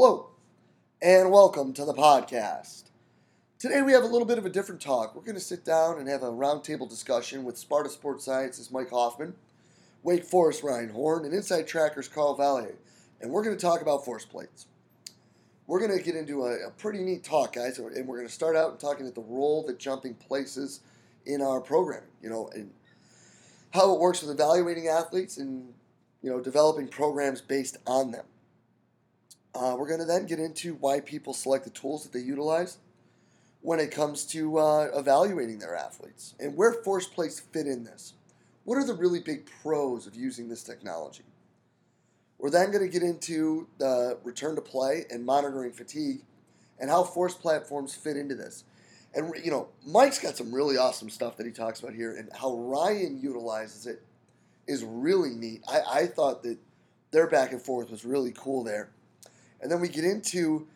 Hello, and welcome to the podcast. Today we have a little bit of a different talk. We're going to sit down and have a roundtable discussion with Sparta Sports Science's Mike Hoffman, Wake Forest Ryan Horn, and Inside Tracker's Carl Valle, and we're going to talk about force plates. We're going to get into a, a pretty neat talk, guys, and we're going to start out talking at the role that jumping places in our programming, you know, and how it works with evaluating athletes and, you know, developing programs based on them. Uh, we're going to then get into why people select the tools that they utilize when it comes to uh, evaluating their athletes and where force plates fit in this. What are the really big pros of using this technology? We're then going to get into the return to play and monitoring fatigue and how force platforms fit into this. And, you know, Mike's got some really awesome stuff that he talks about here, and how Ryan utilizes it is really neat. I, I thought that their back and forth was really cool there. And then we get into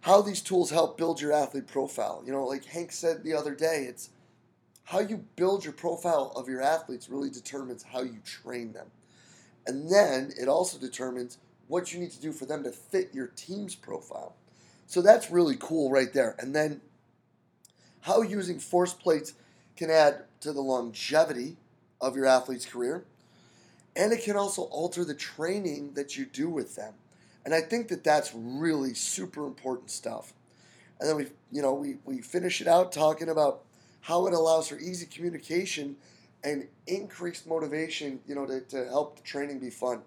how these tools help build your athlete profile. You know, like Hank said the other day, it's how you build your profile of your athletes really determines how you train them. And then it also determines what you need to do for them to fit your team's profile. So that's really cool right there. And then how using force plates can add to the longevity of your athlete's career. And it can also alter the training that you do with them. And I think that that's really super important stuff. And then we, you know, we, we finish it out talking about how it allows for easy communication and increased motivation, you know, to, to help the training be fun.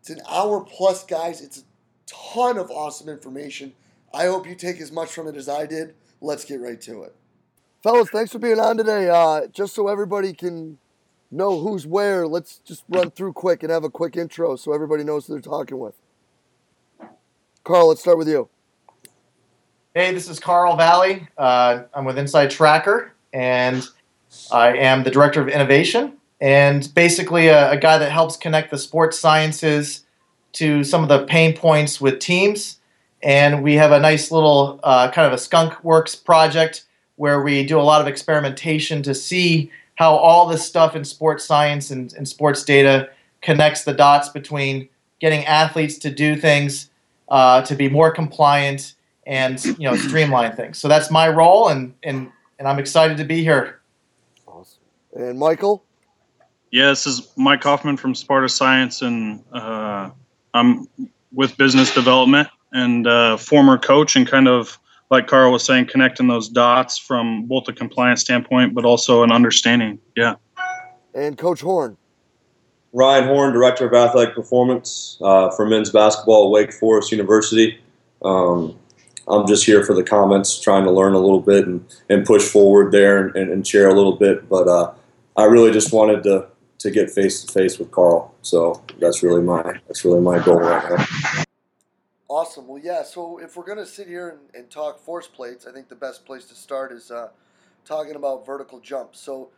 It's an hour plus, guys. It's a ton of awesome information. I hope you take as much from it as I did. Let's get right to it. Fellas, thanks for being on today. Uh, just so everybody can know who's where, let's just run through quick and have a quick intro so everybody knows who they're talking with. Carl, let's start with you. Hey, this is Carl Valle. Uh, I'm with Inside Tracker, and I am the director of innovation, and basically a, a, guy that helps connect the sports sciences to some of the pain points with teams. And we have a nice little uh, kind of a skunk works project where we do a lot of experimentation to see how all this stuff in sports science and, and sports data connects the dots between getting athletes to do things uh, to be more compliant and you know streamline things. So that's my role, and and and I'm excited to be here. Awesome. And Michael. Yeah, this is Mike Hoffman from Sparta Science, and uh, I'm with business development and uh, former coach, and kind of like Carl was saying, connecting those dots from both a compliance standpoint, but also an understanding. Yeah. And Coach Horn. Ryan Horn, Director of Athletic Performance uh, for men's basketball at Wake Forest University. Um, I'm just here for the comments, trying to learn a little bit and, and push forward there and, and, and share a little bit. But uh, I really just wanted to to get face to face with Carl. So that's really my that's really my goal right now. Awesome. Well, yeah. So if we're gonna sit here and, and talk force plates, I think the best place to start is uh, talking about vertical jumps. So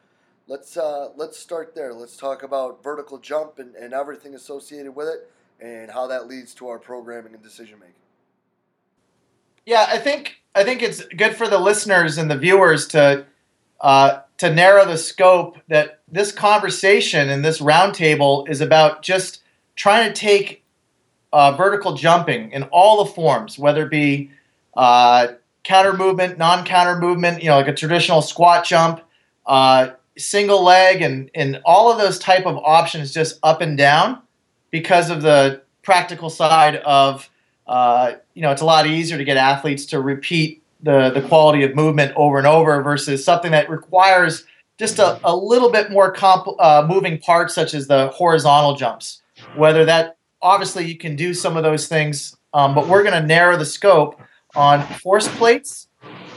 let's uh, let's start there. Let's talk about vertical jump and, and everything associated with it, and how that leads to our programming and decision making. Yeah, I think I think it's good for the listeners and the viewers to uh, to narrow the scope. That this conversation and this roundtable is about just trying to take uh, vertical jumping in all the forms, whether it be uh, counter movement, non-counter movement, you know, like a traditional squat jump, uh, single leg, and and all of those type of options, just up and down, because of the practical side of uh, you know, it's a lot easier to get athletes to repeat the, the quality of movement over and over versus something that requires just a, a little bit more comp, uh, moving parts, such as the horizontal jumps. Whether that, obviously, you can do some of those things, um, but we're going to narrow the scope on force plates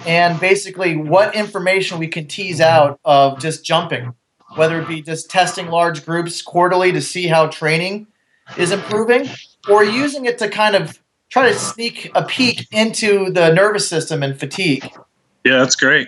and basically what information we can tease out of just jumping, whether it be just testing large groups quarterly to see how training is improving or using it to kind of try to sneak a peek into the nervous system and fatigue. Yeah, that's great.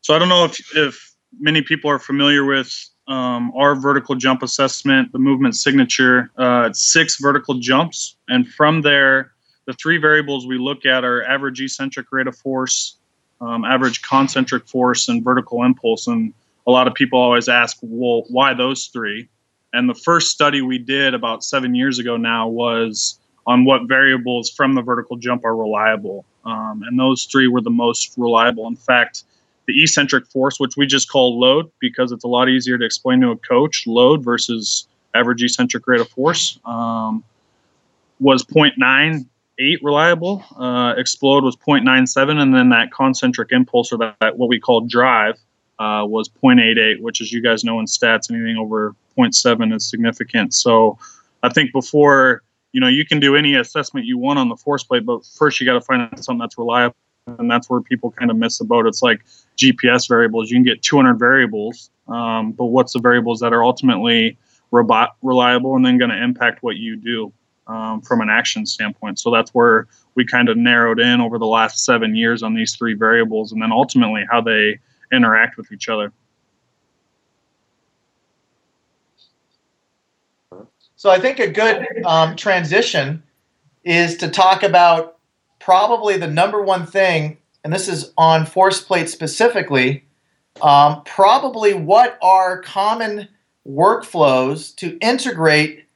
So I don't know if if many people are familiar with um, our vertical jump assessment, the movement signature. Uh, it's six vertical jumps, and from there, the three variables we look at are average eccentric rate of force, um, average concentric force, and vertical impulse. And a lot of people always ask, well, why those three? And the first study we did about seven years ago now was on what variables from the vertical jump are reliable. Um, and those three were the most reliable. In fact, the eccentric force, which we just call load because it's a lot easier to explain to a coach, load versus average eccentric rate of force, um, was 0.98 reliable. Uh, explode was 0.97, and then that concentric impulse, or that, that what we call drive, uh, was 0.88, which, as you guys know in stats, anything over 0.7 is significant. So I think before you know you can do any assessment you want on the force plate, but first you got to find something that's reliable, and that's where people kind of miss the boat. It's like GPS variables. You can get 200 variables, um, but what's the variables that are ultimately robot reliable and then going to impact what you do um, from an action standpoint? So that's where we kind of narrowed in over the last seven years on these three variables, and then ultimately how they interact with each other. So I think a good um, transition is to talk about probably the number one thing, and this is on force plate specifically, um, probably what are common workflows to integrate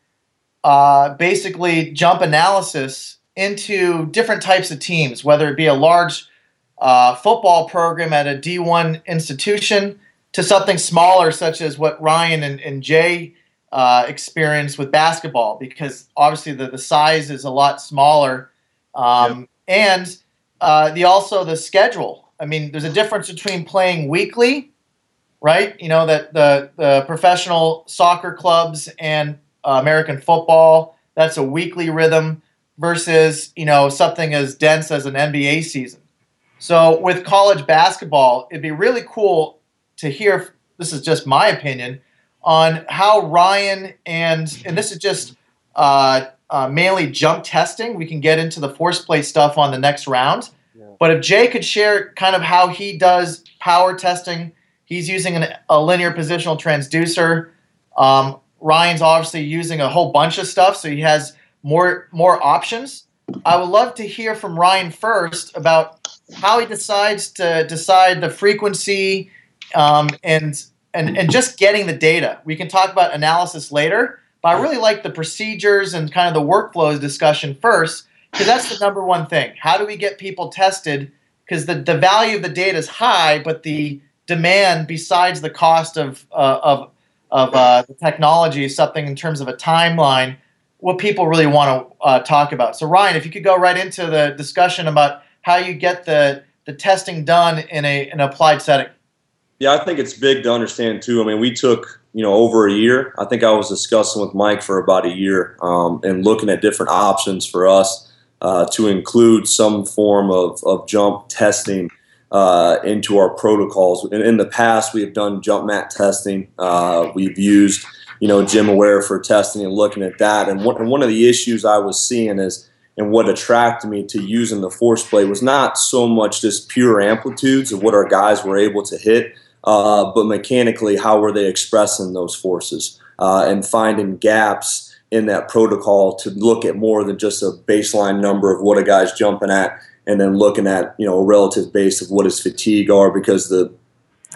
uh, basically jump analysis into different types of teams, whether it be a large uh, football program at a D1 institution to something smaller, such as what Ryan and, and Jay uh, experience with basketball because obviously the, the size is a lot smaller. Um, yep. And uh, the also the schedule. I mean, there's a difference between playing weekly, right? You know that the the professional soccer clubs and uh, American football that's a weekly rhythm versus you know something as dense as an NBA season. So with college basketball, it'd be really cool to hear. This is just my opinion on how Ryan and and this is just uh, uh, mainly jump testing. We can get into the force plate stuff on the next round. Yeah. But if Jay could share kind of how he does power testing, he's using an, a linear positional transducer. Um, Ryan's obviously using a whole bunch of stuff, so he has more more options. I would love to hear from Ryan first about how he decides to decide the frequency um, and and, and just getting the data. We can talk about analysis later, but I really like the procedures and kind of the workflows discussion first, because that's the number one thing. How do we get people tested? Because the, the value of the data is high, but the demand, besides the cost of, uh, of, of uh, the technology, is something in terms of a timeline, what people really want to uh, talk about. So, Ryan, if you could go right into the discussion about how you get the, the testing done in a, an applied setting. Yeah, I think it's big to understand too. I mean, we took you know over a year. I think I was discussing with Mike for about a year um, and looking at different options for us uh, to include some form of, of jump testing uh, into our protocols. In, in, the past, we have done jump mat testing. Uh, we've used you know GymAware for testing and looking at that. And one, and one of the issues I was seeing is and what attracted me to using the force plate was not so much just pure amplitudes of what our guys were able to hit, uh, but mechanically, how were they expressing those forces uh, and finding gaps in that protocol to look at more than just a baseline number of what a guy's jumping at, and then looking at you know a relative base of what his fatigue are because the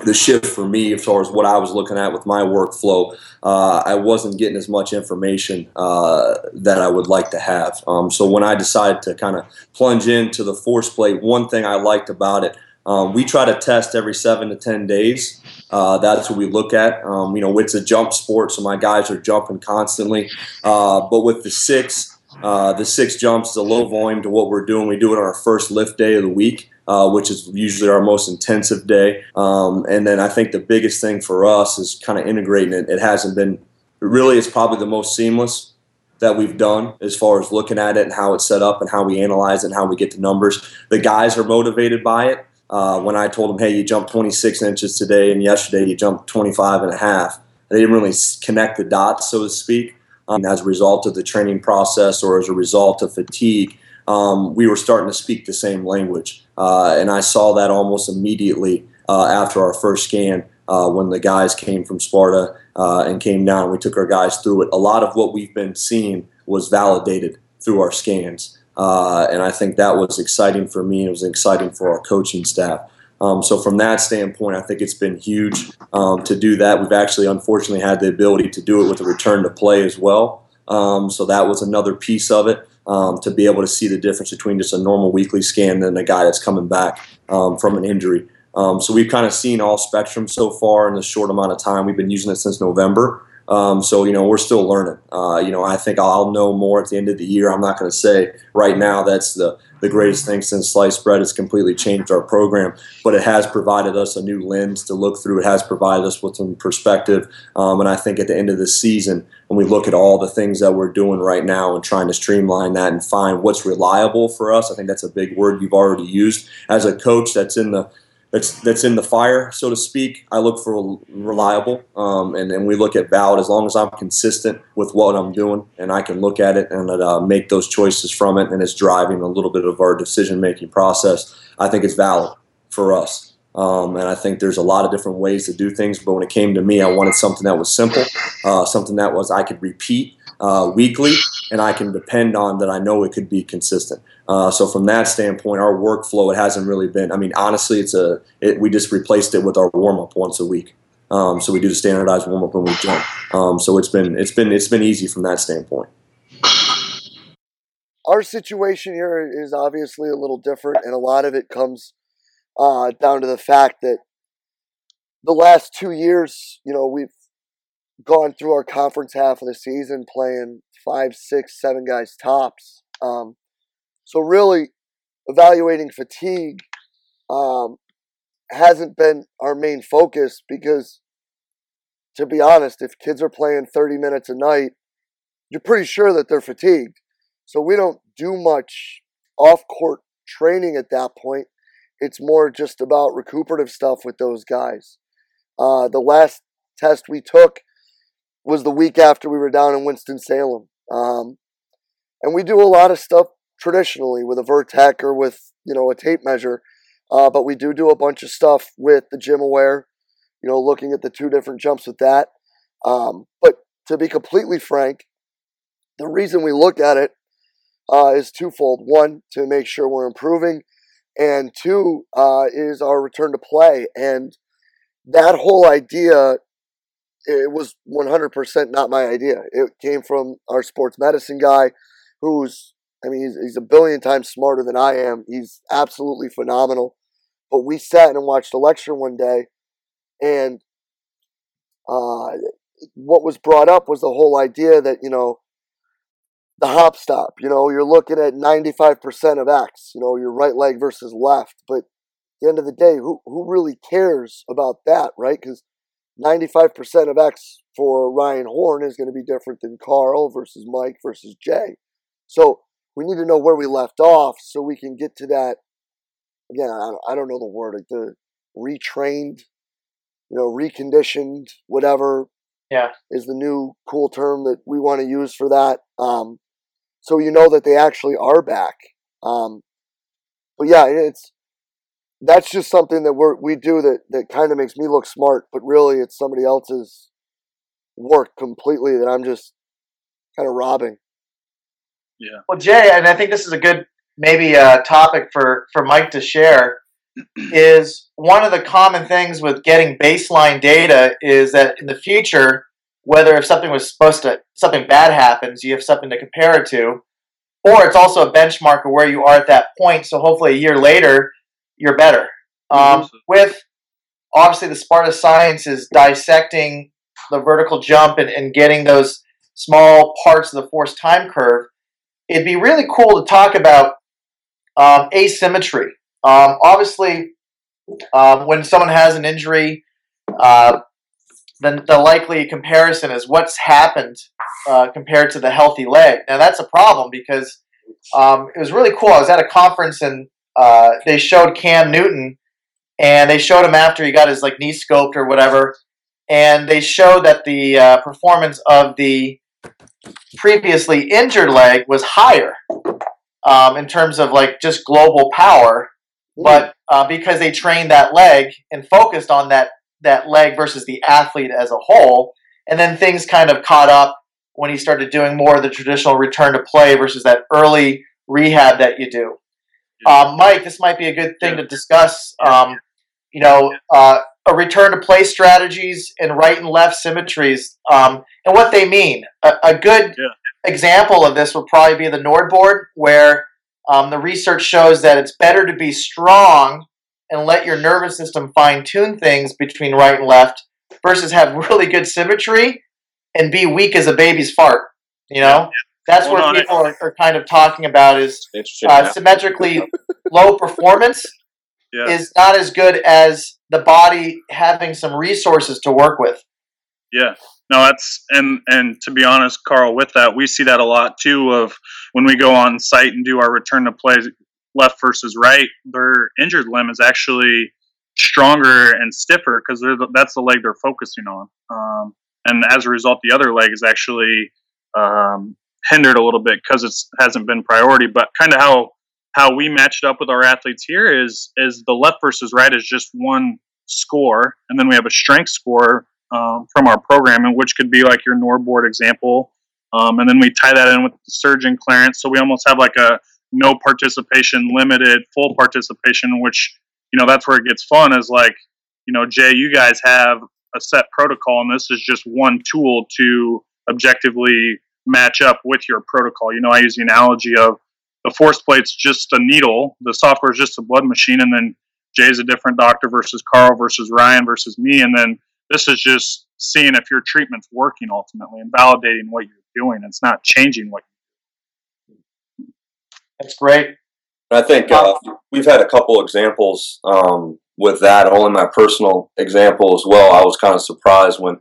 the shift for me as far as what I was looking at with my workflow, uh, I wasn't getting as much information uh, that I would like to have. Um, so when I decided to kind of plunge into the force plate, one thing I liked about it um, we try to test every seven to ten days. Uh, that's what we look at. Um, you know, it's a jump sport, so my guys are jumping constantly. Uh, but with the six, uh, the six jumps is a low volume to what we're doing. We do it on our first lift day of the week, uh, which is usually our most intensive day. Um, and then I think the biggest thing for us is kind of integrating it. It hasn't been really. It's probably the most seamless that we've done as far as looking at it and how it's set up and how we analyze it and how we get the numbers. The guys are motivated by it. Uh, when I told them, hey, you jumped 26 inches today and yesterday you jumped 25 and a half, they didn't really connect the dots, so to speak. Um, as a result of the training process or as a result of fatigue, um, we were starting to speak the same language. Uh, and I saw that almost immediately uh, after our first scan uh, when the guys came from Sparta uh, and came down. We took our guys through it. A lot of what we've been seeing was validated through our scans. Uh, and I think that was exciting for me. It was exciting for our coaching staff. Um, so from that standpoint, I think it's been huge um, to do that. We've actually, unfortunately, had the ability to do it with a return to play as well. Um, so that was another piece of it um, to be able to see the difference between just a normal weekly scan and a guy that's coming back um, from an injury. Um, so we've kind of seen all spectrum so far in this short amount of time. We've been using it since November. Um, so you know we're still learning. Uh, you know I think I'll know more at the end of the year. I'm not going to say right now that's the the greatest thing since sliced bread. It's completely changed our program, but it has provided us a new lens to look through. It has provided us with some perspective, um, and I think at the end of the season, when we look at all the things that we're doing right now and trying to streamline that and find what's reliable for us, I think that's a big word you've already used as a coach that's in the that's that's in the fire, so to speak. I look for reliable, um, and and we look at valid as long as I'm consistent with what I'm doing, and I can look at it and uh, make those choices from it, and it's driving a little bit of our decision making process. I think it's valid for us, um, and I think there's a lot of different ways to do things. But when it came to me, I wanted something that was simple, uh, something that was I could repeat uh, weekly, and I can depend on that. I know it could be consistent. Uh, so from that standpoint, our workflow it hasn't really been. I mean, honestly, it's a it, we just replaced it with our warm up once a week. Um, so we do the standardized warm up when we jump. Um, so it's been it's been it's been easy from that standpoint. Our situation here is obviously a little different, and a lot of it comes uh, down to the fact that the last two years, you know, we've gone through our conference half of the season playing five, six, seven guys tops. Um, so really, evaluating fatigue um, hasn't been our main focus because, to be honest, if kids are playing 30 minutes a night, you're pretty sure that they're fatigued. So we don't do much off court training at that point. It's more just about recuperative stuff with those guys. Uh, the last test we took was the week after we were down in Winston-Salem. Um, and we do a lot of stuff traditionally with a Vertec or with, you know, a tape measure. Uh, but we do do a bunch of stuff with the GymAware, you know, looking at the two different jumps with that. Um, but to be completely frank, the reason we look at it uh, is twofold. One, to make sure we're improving, and two, uh, is our return to play. And that whole idea it was 100% not my idea. It came from our sports medicine guy who's, I mean, he's, he's a billion times smarter than I am. He's absolutely phenomenal. But we sat and watched a lecture one day, and uh, what was brought up was the whole idea that, you know, the hop stop, you know, you're looking at 95% of X, you know, your right leg versus left. But at the end of the day, who, who really cares about that, right? Because 95% of X for Ryan Horn is going to be different than Carl versus Mike versus Jay. So we need to know where we left off so we can get to that. Again, I don't know the word, like the retrained, you know, reconditioned, whatever. Yeah. Is the new cool term that we want to use for that. Um, so you know that they actually are back. Um, but yeah, it's that's just something that we we do that that kind of makes me look smart, but really it's somebody else's work completely that I'm just kind of robbing. Yeah. Well, Jay, and I think this is a good maybe a uh, topic for for Mike to share is one of the common things with getting baseline data is that in the future whether if something was supposed to something bad happens you have something to compare it to or it's also a benchmark of where you are at that point so hopefully a year later you're better. Um, with obviously the Sparta science is dissecting the vertical jump and, and getting those small parts of the force time curve. It'd be really cool to talk about um, asymmetry. Um, obviously, um, when someone has an injury, uh, then the likely comparison is what's happened uh, compared to the healthy leg. Now that's a problem because um, it was really cool. I was at a conference in uh, they showed Cam Newton, and they showed him after he got his like knee scoped or whatever, and they showed that the uh, performance of the previously injured leg was higher um, in terms of like just global power, but uh, because they trained that leg and focused on that that leg versus the athlete as a whole, and then things kind of caught up when he started doing more of the traditional return to play versus that early rehab that you do. Um, Mike, this might be a good thing to discuss. Um, you know, uh, a return to play strategies and right and left symmetries, um, and what they mean. A, a good, example of this would probably be the NordBord, where um, the research shows that it's better to be strong and let your nervous system fine tune things between right and left versus have really good symmetry and be weak as a baby's fart. You know, that's Hold what people are, are kind of talking about is uh, symmetrically low performance Yeah. is not as good as the body having some resources to work with. Yeah. No, that's and and to be honest, Carl, with that, we see that a lot too. Of when we go on site and do our return to play left versus right, their injured limb is actually stronger and stiffer because that's the leg they're focusing on. Um, and as a result, the other leg is actually um, hindered a little bit because it hasn't been priority. But kind of how how we matched up with our athletes here is is the left versus right is just one score, and then we have a strength score um, from our program, and which could be like your NordBord example, um, and then we tie that in with the surgeon clearance, so we almost have like a no participation, limited, full participation, which you know that's where it gets fun. Is like you know Jay, you guys have a set protocol, and this is just one tool to objectively match up with your protocol. You know, I use the analogy of the force plate's just a needle, the software is just a blood machine, and then Jay's a different doctor versus Carl versus Ryan versus me, and then this is just seeing if your treatment's working ultimately and validating what you're doing. It's not changing what. You that's great. I think uh, we've had a couple examples um, with that. Only my personal example as well. I was kind of surprised when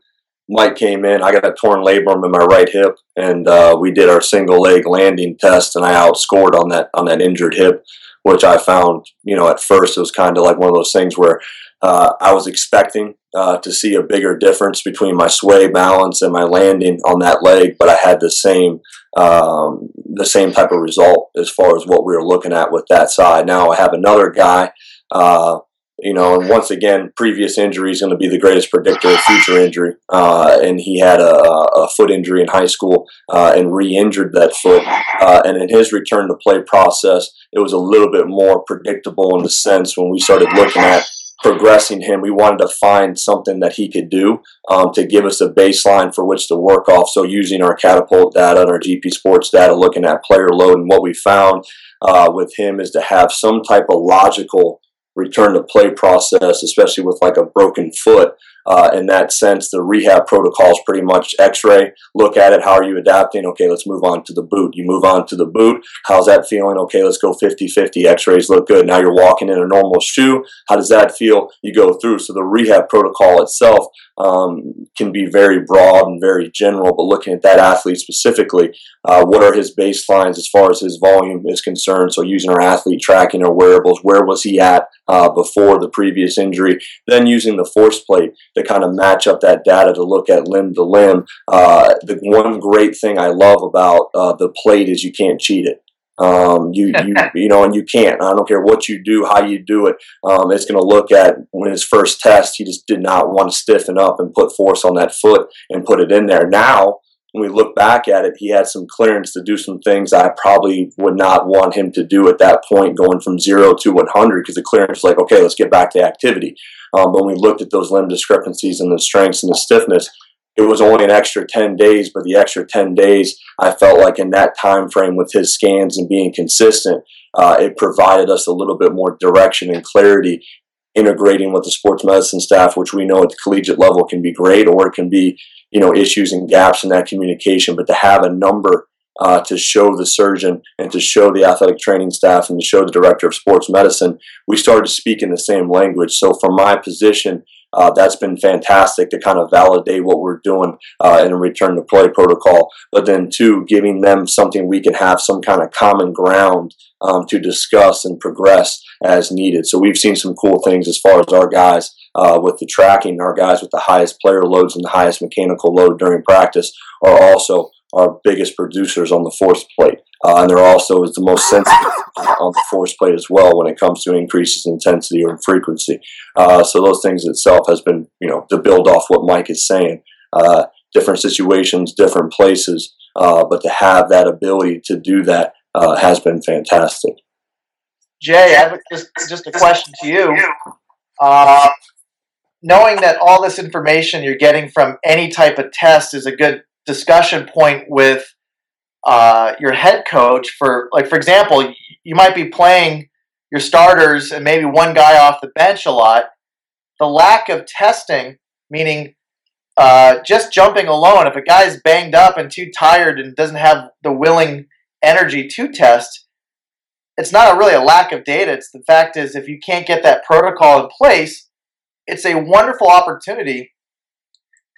Mike came in. I got a torn labrum in my right hip, and uh, we did our single leg landing test, and I outscored on that on that injured hip, which I found, you know, at first it was kind of like one of those things where uh, I was expecting uh, to see a bigger difference between my sway balance and my landing on that leg, but I had the same um, the same type of result as far as what we were looking at with that side. Now I have another guy. Uh, you know, and once again, previous injury is going to be the greatest predictor of future injury. Uh, and he had a, a, foot injury in high school uh, and re-injured that foot. Uh, and in his return to play process, it was a little bit more predictable in the sense when we started looking at progressing him, we wanted to find something that he could do um, to give us a baseline for which to work off. So using our catapult data and our GPSports data, looking at player load, and what we found uh, with him is to have some type of logical return to play process, especially with like a broken foot. Uh, in that sense, the rehab protocol is pretty much x-ray, look at it, how are you adapting? Okay, let's move on to the boot. You move on to the boot, how's that feeling? Okay, let's go 50-50, x-rays look good. Now you're walking in a normal shoe, how does that feel? You go through. So the rehab protocol itself um, can be very broad and very general, but looking at that athlete specifically, uh, what are his baselines as far as his volume is concerned? So using our athlete tracking or wearables, where was he at uh, before the previous injury? Then using the force plate to kind of match up that data to look at limb to limb. Uh, the one great thing I love about uh, the plate is you can't cheat it. Um, you, you, you know, and you can't. I don't care what you do, how you do it. Um, it's going to look at when his first test, he just did not want to stiffen up and put force on that foot and put it in there. Now, when we look back at it, he had some clearance to do some things I probably would not want him to do at that point, going from zero to 100, because the clearance was like, okay, let's get back to activity. Um, but when we looked at those limb discrepancies and the strengths and the stiffness, it was only an extra 10 days, but the extra 10 days, I felt like in that time frame with his scans and being consistent, uh, it provided us a little bit more direction and clarity integrating with the sports medicine staff, which we know at the collegiate level can be great, or it can be, you know, issues and gaps in that communication. But to have a number uh, to show the surgeon and to show the athletic training staff and to show the director of sports medicine, we started to speak in the same language. So from my position, uh, that's been fantastic to kind of validate what we're doing uh, in a return to play protocol. But then, two, giving them something we can have some kind of common ground um, to discuss and progress as needed. So we've seen some cool things as far as our guys uh, with the tracking. Our guys with the highest player loads and the highest mechanical load during practice are also our biggest producers on the force plate. Uh, and they're also the most sensitive on the force plate as well when it comes to increases in intensity or frequency. Uh, so those things itself has been, you know, to build off what Mike is saying. Uh, different situations, different places, uh, but to have that ability to do that uh, has been fantastic. Jay, I have just just a question to you. Knowing that all this information you're getting from any type of test is a good discussion point with uh, your head coach for like for example you might be playing your starters and maybe one guy off the bench a lot. The lack of testing meaning uh, just jumping alone if a guy's banged up and too tired and doesn't have the willing energy to test it's not a really a lack of data. It's the fact is if you can't get that protocol in place it's a wonderful opportunity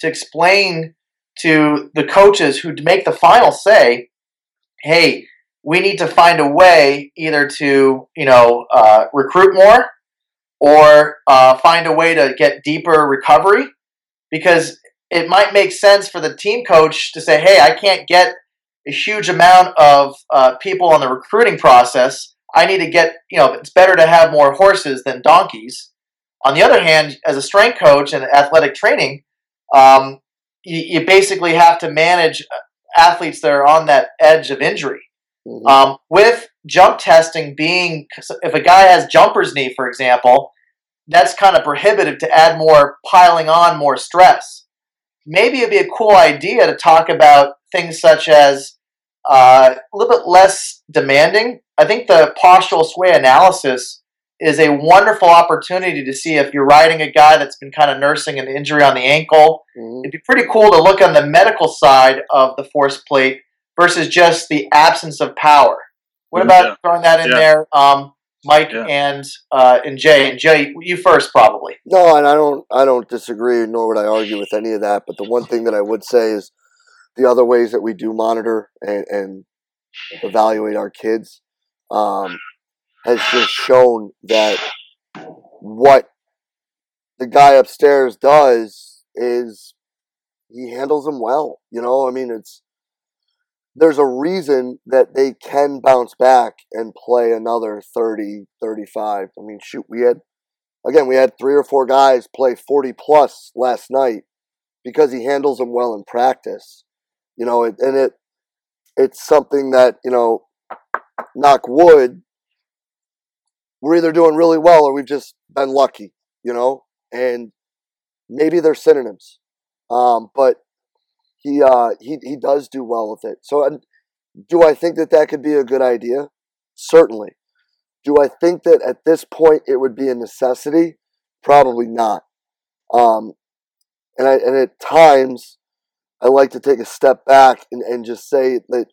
to explain to the coaches who make the final say, hey, we need to find a way either to, you know, uh, recruit more or uh, find a way to get deeper recovery because it might make sense for the team coach to say, hey, I can't get a huge amount of uh, people on the recruiting process. I need to get, you know, it's better to have more horses than donkeys. On the other hand, as a strength coach and athletic training, um, you, you, basically have to manage athletes that are on that edge of injury. Mm-hmm. Um, with jump testing being, if a guy has jumper's knee, for example, that's kind of prohibitive to add more piling on more stress. Maybe it'd be a cool idea to talk about things such as uh, a little bit less demanding. I think the postural sway analysis is a wonderful opportunity to see if you're riding a guy that's been kind of nursing an injury on the ankle. Mm-hmm. It'd be pretty cool to look on the medical side of the force plate versus just the absence of power. What about yeah. throwing that in yeah. there, um, Mike yeah. and uh, and Jay? And Jay, you first, probably. No, and I don't, I don't disagree, nor would I argue with any of that. But the one thing that I would say is the other ways that we do monitor and, and evaluate our kids. Um, has just shown that what the guy upstairs does is he handles them well. You know, I mean, it's there's a reason that they can bounce back and play another 30, 35. I mean, shoot, we had again, we had three or four guys play 40 plus last night because he handles them well in practice. You know, and it it's something that, you know, knock wood, we're either doing really well or we've just been lucky, you know, and maybe they're synonyms. Um, but he, uh, he, he does do well with it. So, do I think that that could be a good idea? Certainly. Do I think that at this point it would be a necessity? Probably not. Um, and I, and at times I like to take a step back and, and just say that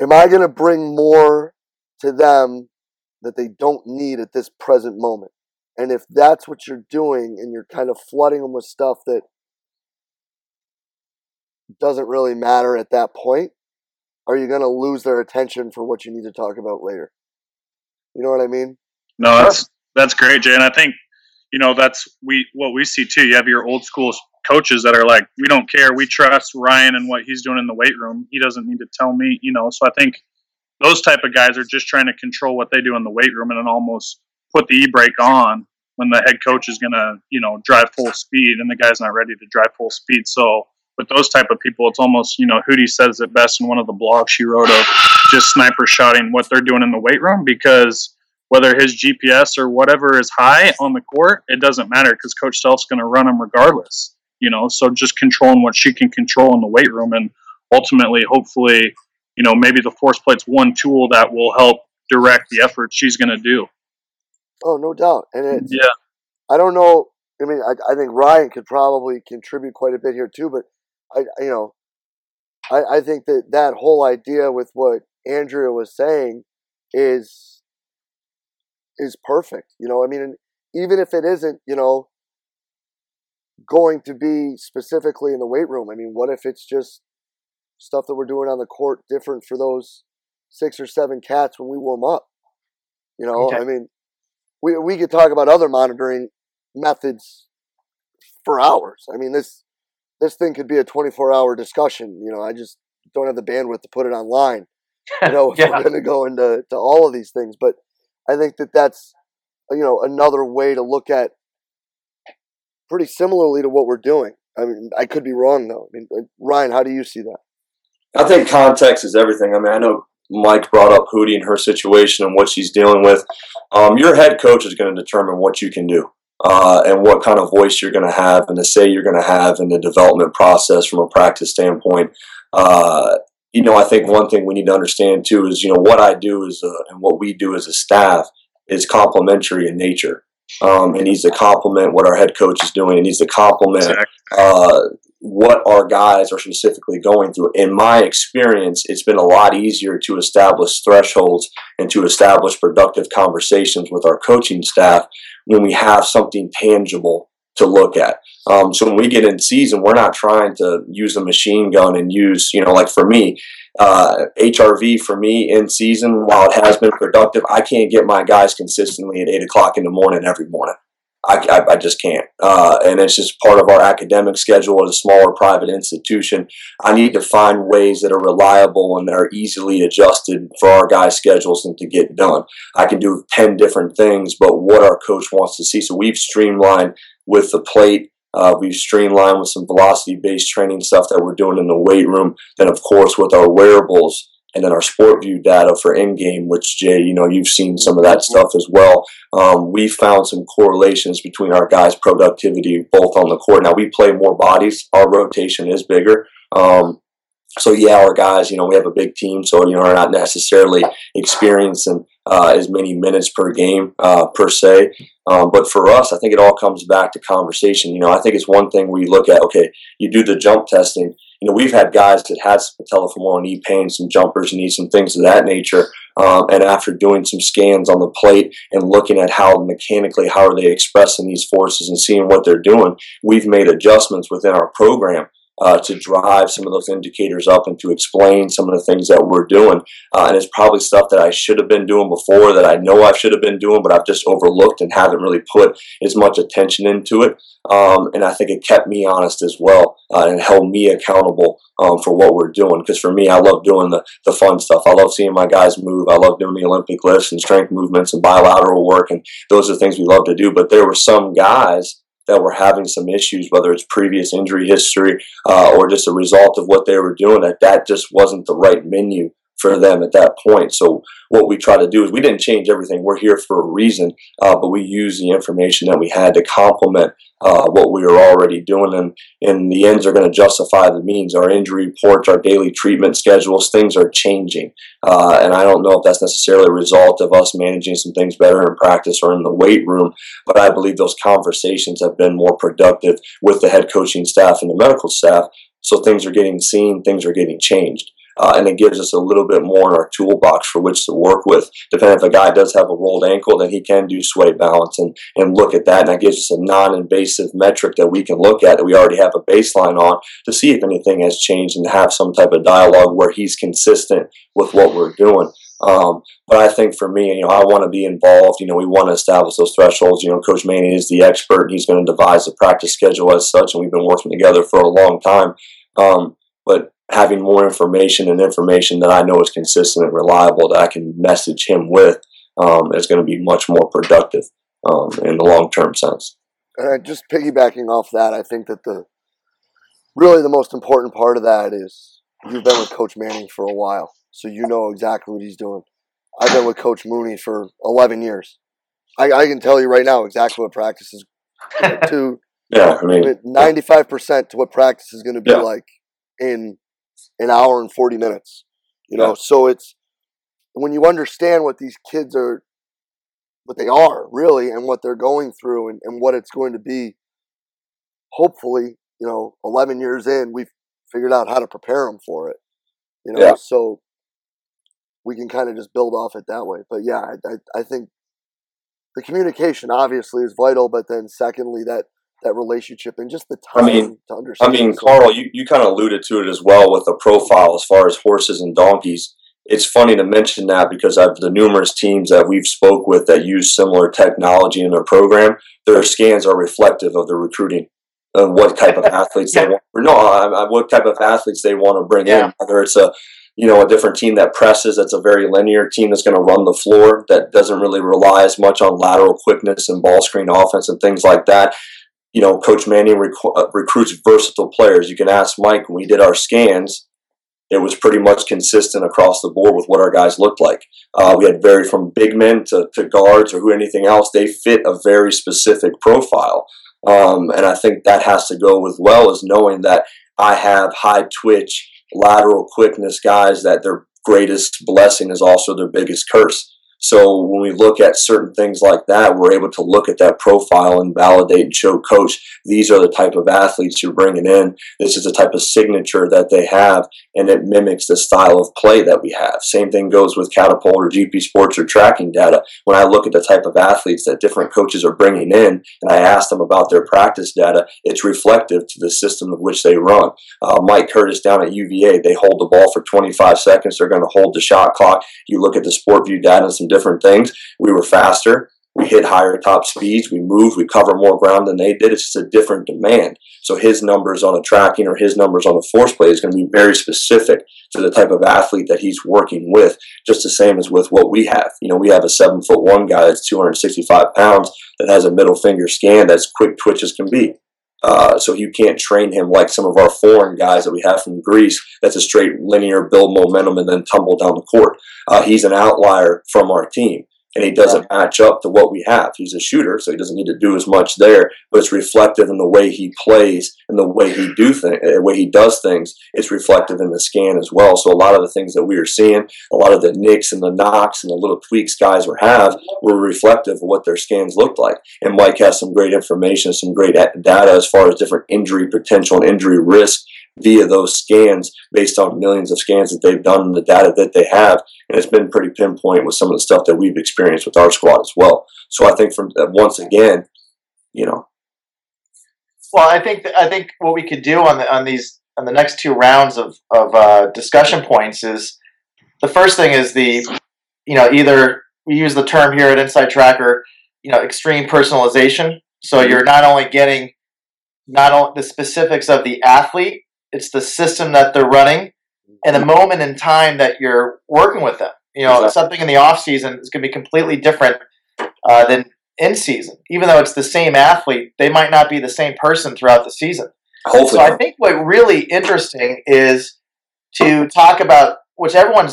am I going to bring more to them that they don't need at this present moment. And if that's what you're doing and you're kind of flooding them with stuff that doesn't really matter at that point, are you going to lose their attention for what you need to talk about later? You know what I mean? No, that's that's great, Jay. And I think you know that's we what we see too. You have your old school coaches that are like, we don't care, we trust Ryan and what he's doing in the weight room. He doesn't need to tell me, you know. So I think those type of guys are just trying to control what they do in the weight room and almost put the e-brake on when the head coach is going to, you know, drive full speed and the guy's not ready to drive full speed. So with those type of people, it's almost, you know, Hudy says it best in one of the blogs she wrote of just sniper shotting what they're doing in the weight room because whether his GPS or whatever is high on the court, it doesn't matter because Coach Self's going to run him regardless. You know, so just controlling what she can control in the weight room and ultimately, hopefully, you know, maybe the force plate's one tool that will help direct the effort she's going to do. Oh, no doubt. And it's, yeah, I don't know. I mean, I, I think Ryan could probably contribute quite a bit here too, but I, you know, I, I think that that whole idea with what Andrea was saying is, is perfect. You know, I mean, even if it isn't, you know, going to be specifically in the weight room. I mean, what if it's just stuff that we're doing on the court different for those six or seven cats when we warm up. You know, okay. I mean, we we could talk about other monitoring methods for hours. I mean, this this thing could be a 24 hour discussion. You know, I just don't have the bandwidth to put it online. You know, if yeah. we're going to go into to all of these things, but I think that that's you know another way to look at pretty similarly to what we're doing. I mean, I could be wrong though. I mean, uh, Ryan, how do you see that? I think context is everything. I mean, I know Mike brought up Hudy and her situation and what she's dealing with. Um, your head coach is going to determine what you can do uh, and what kind of voice you're going to have and the say you're going to have in the development process from a practice standpoint. Uh, you know, I think one thing we need to understand too is, you know, what I do is, and what we do as a staff is complementary in nature. Um, it needs to complement what our head coach is doing. It needs to complement uh, what our guys are specifically going through. In my experience, it's been a lot easier to establish thresholds and to establish productive conversations with our coaching staff when we have something tangible to look at. Um, so when we get in season, we're not trying to use a machine gun and use, you know, like for me, uh, HRV for me in season, while it has been productive, I can't get my guys consistently at eight o'clock in the morning every morning. I, I, I just can't. Uh, and it's just part of our academic schedule at a smaller private institution. I need to find ways that are reliable and that are easily adjusted for our guys' schedules and to get done. I can do 10 different things, but what our coach wants to see. So we've streamlined with the plate. Uh, we've streamlined with some velocity based training stuff that we're doing in the weight room. Then, of course, with our wearables and then our SportVU data for in game, which Jay, you know, you've seen some of that stuff as well. Um, we found some correlations between our guys' productivity both on the court. Now we play more bodies, our rotation is bigger. Um, so yeah, our guys, you know, we have a big team, so you know, are not necessarily experiencing uh, as many minutes per game uh, per se. Um, but for us, I think it all comes back to conversation. You know, I think it's one thing we look at. Okay, you do the jump testing. You know, we've had guys that had some patellofemoral knee pain, some jumpers, knee, some things of that nature. Um, and after doing some scans on the plate and looking at how mechanically how are they expressing these forces and seeing what they're doing, we've made adjustments within our program uh, to drive some of those indicators up and to explain some of the things that we're doing. Uh, and it's probably stuff that I should have been doing before that I know I should have been doing, but I've just overlooked and haven't really put as much attention into it. Um, and I think it kept me honest as well uh, and held me accountable um, for what we're doing. Because for me, I love doing the, the fun stuff. I love seeing my guys move. I love doing the Olympic lifts and strength movements and bilateral work. And those are things we love to do. But there were some guys that were having some issues, whether it's previous injury history uh, or just a result of what they were doing, that that just wasn't the right menu for them at that point. So what we try to do is we didn't change everything. We're here for a reason, uh, but we use the information that we had to complement uh, what we were already doing, and, and the ends are going to justify the means. Our injury reports, our daily treatment schedules, things are changing, uh, and I don't know if that's necessarily a result of us managing some things better in practice or in the weight room, but I believe those conversations have been more productive with the head coaching staff and the medical staff. So things are getting seen, things are getting changed. Uh, and it gives us a little bit more in our toolbox for which to work with. Depending if a guy does have a rolled ankle, then he can do sway balance and, and look at that. And that gives us a non invasive metric that we can look at that we already have a baseline on to see if anything has changed and have some type of dialogue where he's consistent with what we're doing. Um, but I think for me, you know, I want to be involved. You know, we want to establish those thresholds. You know, Coach Manning is the expert. and He's going to devise the practice schedule as such, and we've been working together for a long time. Um, but having more information and information that I know is consistent and reliable that I can message him with um, is going to be much more productive um, in the long term sense. And just piggybacking off that, I think that the really the most important part of that is you've been with Coach Manning for a while, so you know exactly what he's doing. I've been with Coach Mooney for 11 years. I, I can tell you right now exactly what practice is to Yeah, I mean, 95% to what practice is going to be Yeah. like in an hour and 40 minutes. You know, Yeah. so it's when you understand what these kids are, what they are really, and what they're going through, and, and what it's going to be. Hopefully, you know, 11 years in, we've figured out how to prepare them for it. You know, Yeah. so we can kind of just build off it that way. But yeah, I, I, I think the communication obviously is vital, but then secondly, that that relationship and just the time I time mean- to understand. I mean, Carl, you, you kind of alluded to it as well with the profile as far as horses and donkeys. It's funny to mention that because of the numerous teams that we've spoke with that use similar technology in their program, their scans are reflective of the recruiting and what type of athletes they want. Or no, I, I, what type of athletes they want to bring Yeah. in. Whether it's a you know a different team that presses, that's a very linear team that's going to run the floor that doesn't really rely as much on lateral quickness and ball screen offense and things like that you know, Coach Manning rec- uh, recruits versatile players. You can ask Mike when we did our scans, it was pretty much consistent across the board with what our guys looked like. Uh, we had very from big men to, to guards or who anything else. They fit a very specific profile, um, and I think that has to go with well as knowing that I have high twitch lateral quickness guys that their greatest blessing is also their biggest curse. So when we look at certain things like that, we're able to look at that profile and validate and show coach these are the type of athletes you're bringing in. This is the type of signature that they have, and it mimics the style of play that we have. Same thing goes with Catapult or GPSports or tracking data. When I look at the type of athletes that different coaches are bringing in, and I ask them about their practice data, it's reflective to the system of which they run. Uh, Mike Curtis down at UVA, they hold the ball for 25 seconds. They're going to hold the shot clock. You look at the SportVU data and some different things. We were faster. We hit higher top speeds. We moved. We cover more ground than they did. It's just a different demand. So his numbers on a tracking or his numbers on a force plate is going to be very specific to the type of athlete that he's working with. Just the same as with what we have. You know, we have a seven foot one guy that's 265 pounds that has a middle finger scan that's quick twitch as can be. Uh, so you can't train him like some of our foreign guys that we have from Greece. That's a straight linear build momentum and then tumble down the court. Uh, he's an outlier from our team and he doesn't match up to what we have. He's a shooter, so he doesn't need to do as much there, but it's reflective in the way he plays and the way he do th- the uh, way he does things. It's reflective in the scan as well. So a lot of the things that we are seeing, a lot of the nicks and the knocks and the little tweaks guys were have were reflective of what their scans looked like. And Mike has some great information, some great data as far as different injury potential and injury risk via those scans based on millions of scans that they've done and the data that they have. And it's been pretty pinpoint with some of the stuff that we've experienced with our squad as well. So I think from uh, once again, you know. Well, I think I think what we could do on the on these on the next two rounds of of uh, discussion points is the first thing is the you know either we use the term here at Inside Tracker, you know, extreme personalization. So you're not only getting not only the specifics of the athlete, it's the system that they're running and the moment in time that you're working with them. You know, exactly. something in the off season is going to be completely different uh, than in season. Even though it's the same athlete, they might not be the same person throughout the season. Hopefully. So I think what really interesting is to talk about, which everyone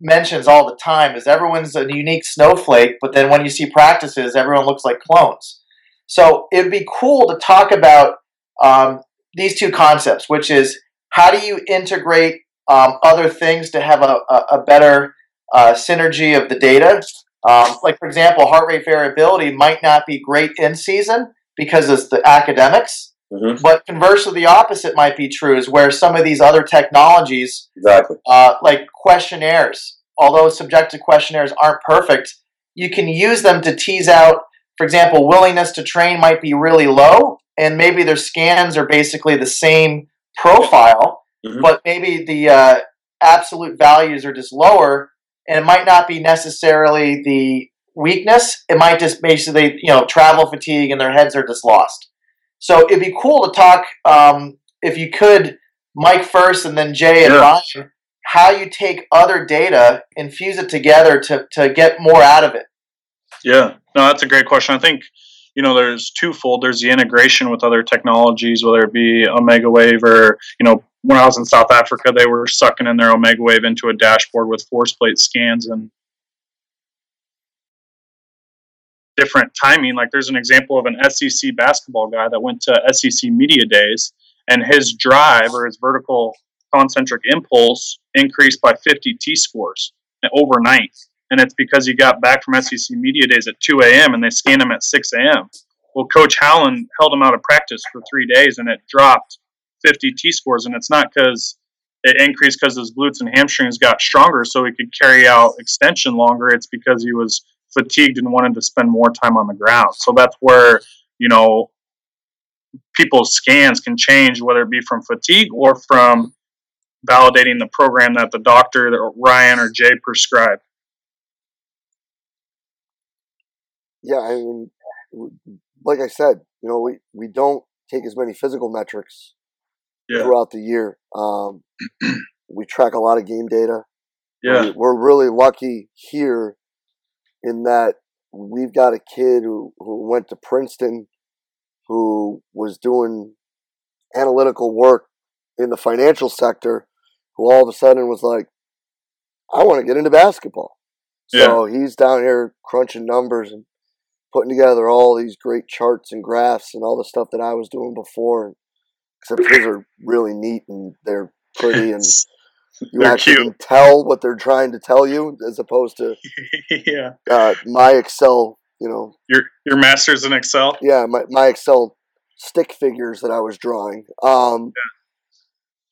mentions all the time, is everyone's a unique snowflake, but then when you see practices, everyone looks like clones. So it'd be cool to talk about um, these two concepts, which is how do you integrate um, other things to have a, a, a better uh, synergy of the data. Um, like, for example, heart rate variability might not be great in season because it's the academics. Mm-hmm. But conversely, the opposite might be true, is where some of these other technologies, exactly, uh, like questionnaires, although subjective questionnaires aren't perfect, you can use them to tease out, for example, willingness to train might be really low, and maybe their scans are basically the same profile, mm-hmm. but maybe the uh, absolute values are just lower, and it might not be necessarily the weakness. It might just basically, you know, travel fatigue, and their heads are just lost. So it'd be cool to talk, um, if you could, Mike first, and then Jay and yeah. Ryan, how you take other data, and fuse it together to to get more out of it. Yeah, no, that's a great question. I think you know there's twofold. There's the integration with other technologies whether it be Omegawave or you know when i was in south africa they were sucking in their Omegawave into a dashboard with force plate scans and different timing. Like there's an example of an SEC basketball guy that went to SEC media days and his drive or his vertical concentric impulse increased by 50 t scores overnight and it's because he got back from SEC media days at 2 a.m. and they scanned him at 6 a.m. Well, Coach Howland held him out of practice for three days and it dropped 50 T scores, and it's not because it increased because his glutes and hamstrings got stronger so he could carry out extension longer. It's because he was fatigued and wanted to spend more time on the ground. So that's where, you know, people's scans can change, whether it be from fatigue or from validating the program that the doctor, Ryan or Jay prescribed. Yeah, I mean, like I said, you know, we, we don't take as many physical metrics yeah. throughout the year. Um, we track a lot of game data. Yeah. We're really lucky here in that we've got a kid who, who went to Princeton who was doing analytical work in the financial sector who all of a sudden was like, I want to get into basketball. So yeah. he's down here crunching numbers and putting together all these great charts and graphs and all the stuff that I was doing before. Except his are really neat and they're pretty and you They're actually cute. can tell what they're trying to tell you, as opposed to yeah. uh, my Excel. You know, Your your masters in Excel. yeah, my, my Excel stick figures that I was drawing. Um,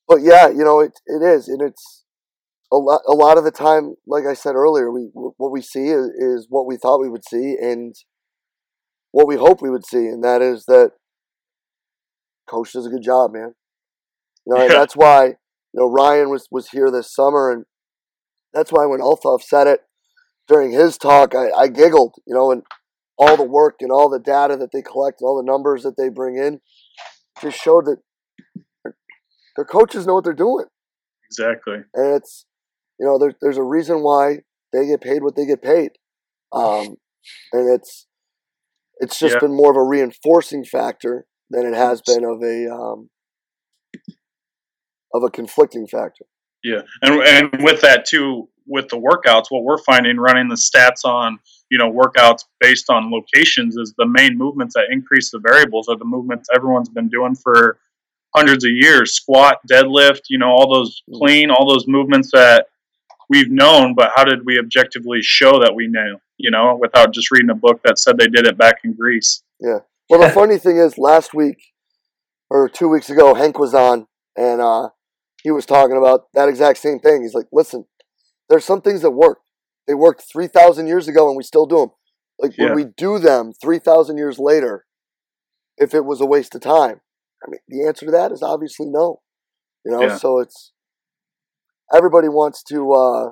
But yeah, you know, it it is, and it's a lot. A lot of the time, like I said earlier, we what we see is, is what we thought we would see, and what we hope we would see, and that is that coach does a good job, man. You know, Yeah. that's why you know Ryan was was here this summer, and that's why when Althoff said it during his talk, I, I giggled. You know, and all the work and all the data that they collect and all the numbers that they bring in just showed that their, their coaches know what they're doing, Exactly. and it's you know there's there's a reason why they get paid what they get paid, um, and it's it's just Yeah. been more of a reinforcing factor than it has been of a um, of a conflicting factor. Yeah, and and with that too, with the workouts, what we're finding running the stats on you know workouts based on locations is the main movements that increase the variables are the movements everyone's been doing for hundreds of years: squat, deadlift, you know, all those clean, all those movements that we've known. But how did we objectively show that we knew? You know, without just reading a book that said they did it back in Greece. Yeah. Well, the funny thing is, last week or two weeks ago, Hank was on, and uh, he was talking about that exact same thing. He's like, "Listen, there's some things that work. They worked three thousand years ago, and we still do them. Like Yeah. when we do them three thousand years later, if it was a waste of time, I mean, the answer to that is obviously no. You know, Yeah. so it's everybody wants to uh,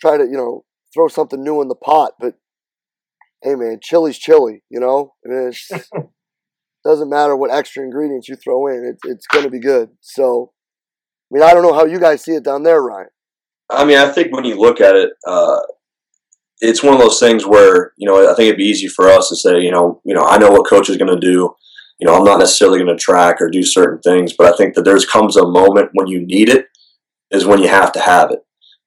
try to you know throw something new in the pot, but hey, man, chili's chili. You know, and it's doesn't matter what extra ingredients you throw in, it, it's going to be good. So, I mean, I don't know how you guys see it down there, Ryan. I mean, I think when you look at it, uh, it's one of those things where you know I think it'd be easy for us to say, you know, you know, I know what coach is going to do. You know, I'm not necessarily going to track or do certain things, but I think that there's comes a moment when you need it, is when you have to have it.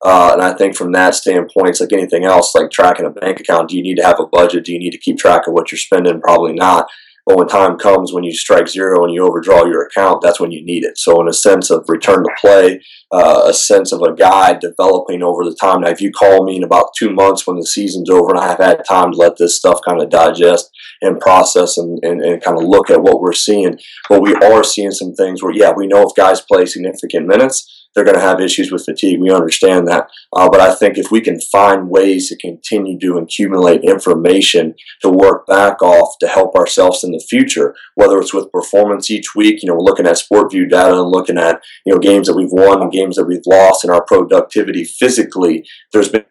Uh, and I think from that standpoint, it's like anything else, like tracking a bank account. Do you need to have a budget? Do you need to keep track of what you're spending? Probably not. But when time comes, when you strike zero and you overdraw your account, that's when you need it. So, in a sense of return to play, uh, a sense of a guide developing over the time. Now, if you call me in about two months when the season's over and I have had time to let this stuff kind of digest and process and, and, and kind of look at what we're seeing, but we are seeing some things where, yeah, we know if guys play significant minutes, they're going to have issues with fatigue. We understand that. Uh, but I think if we can find ways to continue to accumulate information to work back off to help ourselves in the future, whether it's with performance each week, you know, we're looking at SportVU data and looking at, you know, games that we've won and games that we've lost and our productivity physically, there's been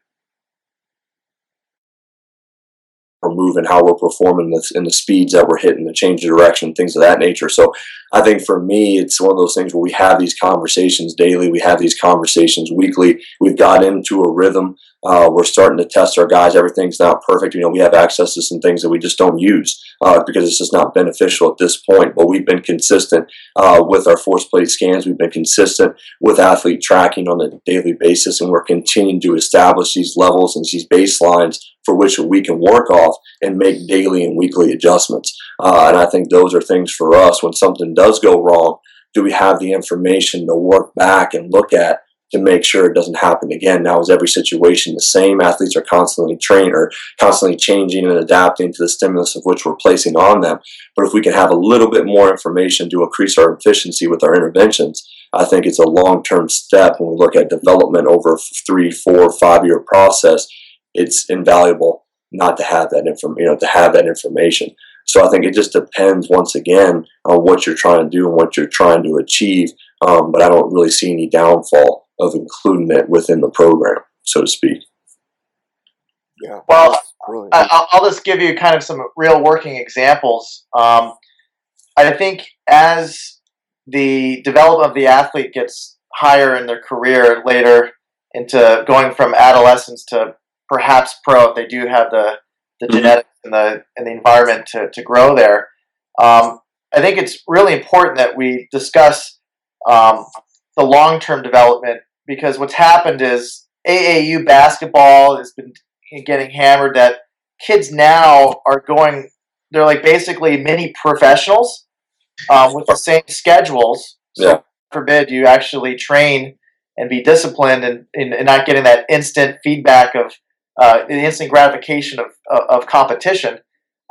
we're moving, how we're performing, the, and the speeds that we're hitting, the change of direction, things of that nature. So I think for me, it's one of those things where we have these conversations daily, we have these conversations weekly. We've got into a rhythm. Uh, we're starting to test our guys. Everything's not perfect. You know, we have access to some things that we just don't use uh, because it's just not beneficial at this point. But we've been consistent uh, with our force plate scans. We've been consistent with athlete tracking on a daily basis, and we're continuing to establish these levels and these baselines for which we can work off and make daily and weekly adjustments. Uh, and I think those are things for us when something does go wrong. Do we have the information to work back and look at to make sure it doesn't happen again? Now, is every situation the same? Athletes are constantly trained or constantly changing and adapting to the stimulus of which we're placing on them. But if we can have a little bit more information to increase our efficiency with our interventions, I think it's a long term step when we look at development over a three, four, five year process. It's invaluable not to have that inform, you know, to have that information. So I think it just depends once again on what you're trying to do and what you're trying to achieve. Um, but I don't really see any downfall of including it within the program, so to speak. Yeah. Well, brilliant. I- I'll, I'll just give you kind of some real working examples. Um, I think as the development of the athlete gets higher in their career later into going from adolescence to perhaps pro, if they do have the, the Mhm. genetics and the, and the environment to, to grow there. Um, I think it's really important that we discuss um, the long term development because what's happened is AAU basketball has been getting hammered that kids now are going they're like basically mini professionals um, with the same schedules so Yeah. forbid you actually train and be disciplined and, and, and not getting that instant feedback of uh, the instant gratification of, of, competition.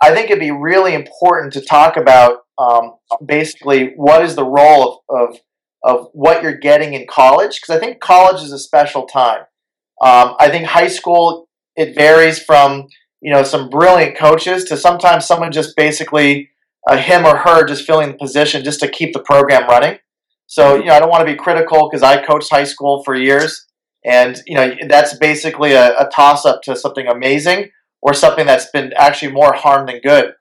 I think it'd be really important to talk about um, basically what is the role of, of, of what you're getting in college because I think college is a special time. Um, I think high school it varies from you know some brilliant coaches to sometimes someone just basically uh, him or her just filling the position just to keep the program running. So you know I don't want to be critical because I coached high school for years, and you know that's basically a, a toss up to something amazing or something that's been actually more harm than good.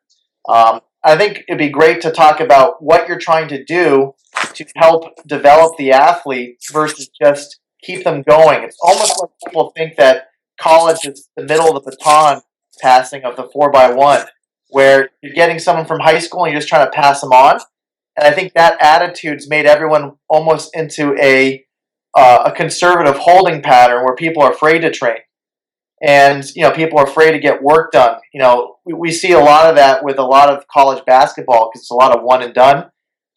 Um, I think it'd be great to talk about what you're trying to do to help develop the athlete versus just keep them going. It's almost like people think that college is the middle of the baton passing of the four by one, where you're getting someone from high school and you're just trying to pass them on. And I think that attitude's made everyone almost into a uh, a conservative holding pattern where people are afraid to train and you know people are afraid to get work done. You know, we, we see a lot of that with a lot of college basketball because it's a lot of one and done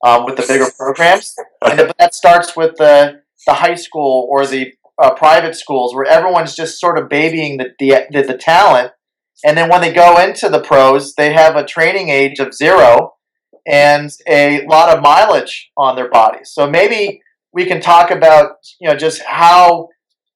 um, with the bigger programs, and that starts with the the high school or the uh, private schools where everyone's just sort of babying the, the, the the talent, and then when they go into the pros, they have a training age of zero and a lot of mileage on their bodies. So maybe we can talk about you know just how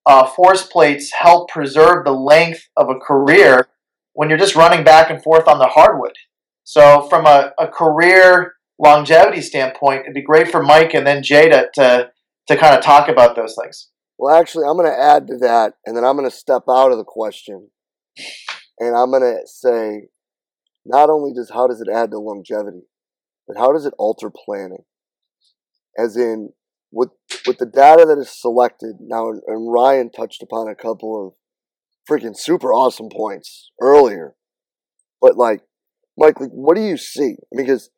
uh, force plates help preserve the length of a career when you're just running back and forth on the hardwood. So, from a, a career longevity standpoint, it'd be great for Mike and then Jay to, to, to kind of talk about those things. Well, actually, I'm going to add to that, and then I'm going to step out of the question, and I'm going to say, not only does how does it add to longevity, but how does it alter planning? As in, with with the data that is selected now, and Ryan touched upon a couple of freaking super awesome points earlier, but like, Mike, like, what do you see? Because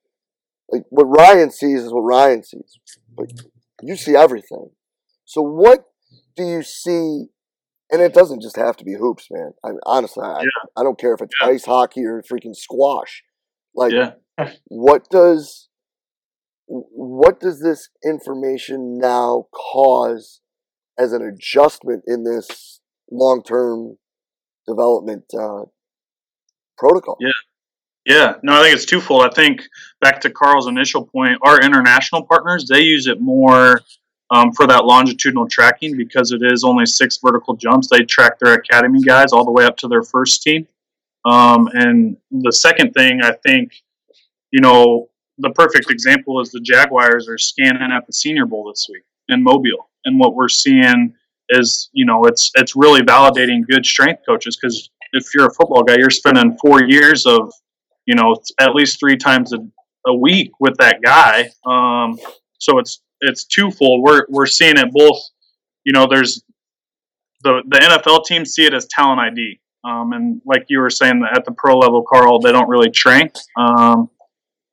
like what Ryan sees is what Ryan sees, but you see everything. So what do you see? And it doesn't just have to be hoops, man. I mean, honestly, I, yeah. I don't care if it's yeah. ice hockey or freaking squash. Like, yeah. what does what does this information now cause as an adjustment in this long term development uh, protocol? Yeah. Yeah, no, I think it's twofold. I think back to Carl's initial point, our international partners they use it more um, for that longitudinal tracking because it is only six vertical jumps. They track their academy guys all the way up to their first team. Um, and the second thing, I think, you know, the perfect example is the Jaguars are scanning at the Senior Bowl this week in Mobile, and what we're seeing is you know it's it's really validating good strength coaches because if you're a football guy, you're spending four years of you know at least three times a, a week with that guy. Um, so it's it's twofold. We're we're seeing it both. You know, there's the the NFL teams see it as talent ID, um, and like you were saying at the pro level, Carl, they don't really train. Um,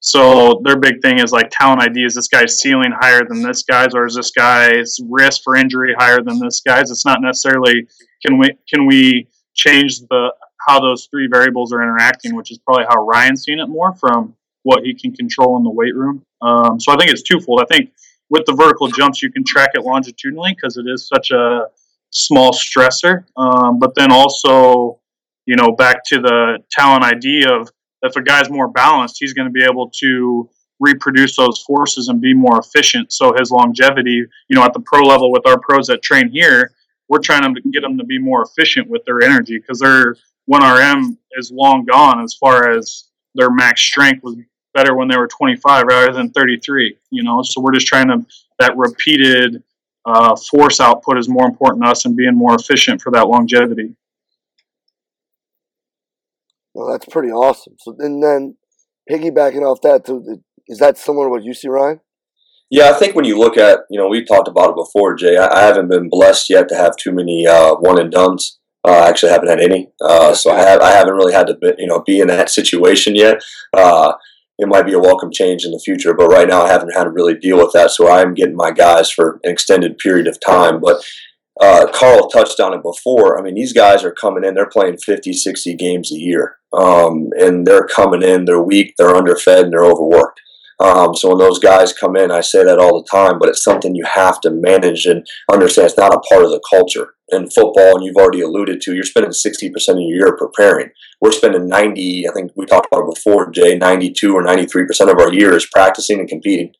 so their big thing is like talent ID. Is this guy's ceiling higher than this guy's, or is this guy's risk for injury higher than this guy's? It's not necessarily can we can we change the how those three variables are interacting, which is probably how Ryan's seen it more from what he can control in the weight room. Um, so I think it's twofold. I think with the vertical jumps, you can track it longitudinally because it is such a small stressor. Um, but then also, you know, back to the talent ID of if a guy's more balanced, he's going to be able to reproduce those forces and be more efficient. So his longevity, you know, at the pro level with our pros that train here, we're trying to get them to be more efficient with their energy because their 1RM is long gone as far as their max strength was better when they were 25 rather than 33. You know, so we're just trying to that repeated uh, force output is more important to us and being more efficient for that longevity. Well, that's pretty awesome. So, and then piggybacking off that, too, is that similar to what you see, Ryan? Yeah, I think when you look at, you know, we've talked about it before, Jay. I, I haven't been blessed yet to have too many uh, one and duns. Uh, I actually haven't had any, uh, so I have I haven't really had to, be, you know, be in that situation yet. Uh, it might be a welcome change in the future, but right now I haven't had to really deal with that. So I'm getting my guys for an extended period of time. But uh, Carl touched on it before. I mean, these guys are coming in, they're playing 50, 60 games a year. Um, and they're coming in, they're weak, they're underfed, and they're overworked. Um, so when those guys come in, I say that all the time, but it's something you have to manage and understand. It's not a part of the culture in football, and you've already alluded to. You're spending 60% of your year preparing. We're spending 90. I think we talked about it before, Jay. 92 or 93% of our year is practicing and competing.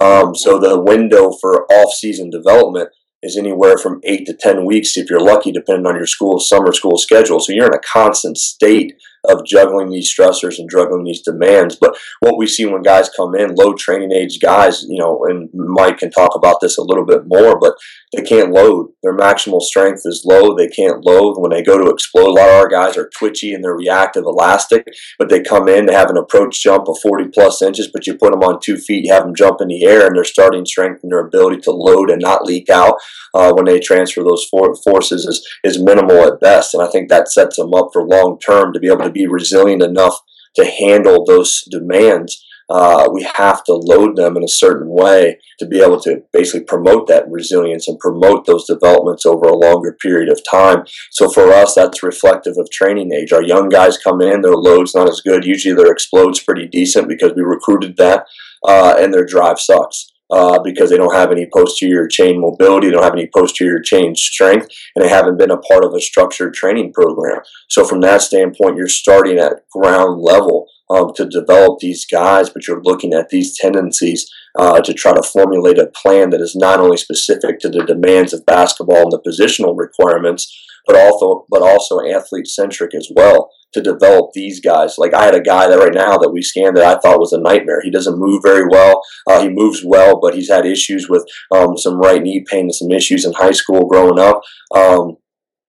Um, so the window for off-season development is anywhere from eight to 10 weeks if you're lucky, depending on your school's summer school schedule. So you're in a constant state of juggling these stressors and juggling these demands. But what we see when guys come in, low training age guys, you know, and Mike can talk about this a little bit more, but they can't load. Their maximal strength is low. They can't load. When they go to explode, a lot of our guys are twitchy and they're reactive, elastic, but they come in, they have an approach jump of 40 plus inches, but you put them on two feet, you have them jump in the air, and their starting strength and their ability to load and not leak out uh, when they transfer those for- forces is, is minimal at best. And I think that sets them up for long term to be able to be resilient enough to handle those demands. Uh, we have to load them in a certain way to be able to basically promote that resilience and promote those developments over a longer period of time. So for us, that's reflective of training age. Our young guys come in, their load's not as good. Usually their explode's pretty decent because we recruited that, uh, and their drive sucks uh, because they don't have any posterior chain mobility, they don't have any posterior chain strength, and they haven't been a part of a structured training program. So, from that standpoint, you're starting at ground level um, to develop these guys, but you're looking at these tendencies uh, to try to formulate a plan that is not only specific to the demands of basketball and the positional requirements, but also but also athlete centric as well to develop these guys. Like I had a guy that right now that we scanned that I thought was a nightmare. He doesn't move very well. Uh, he moves well, but he's had issues with um, some right knee pain and some issues in high school growing up. Um,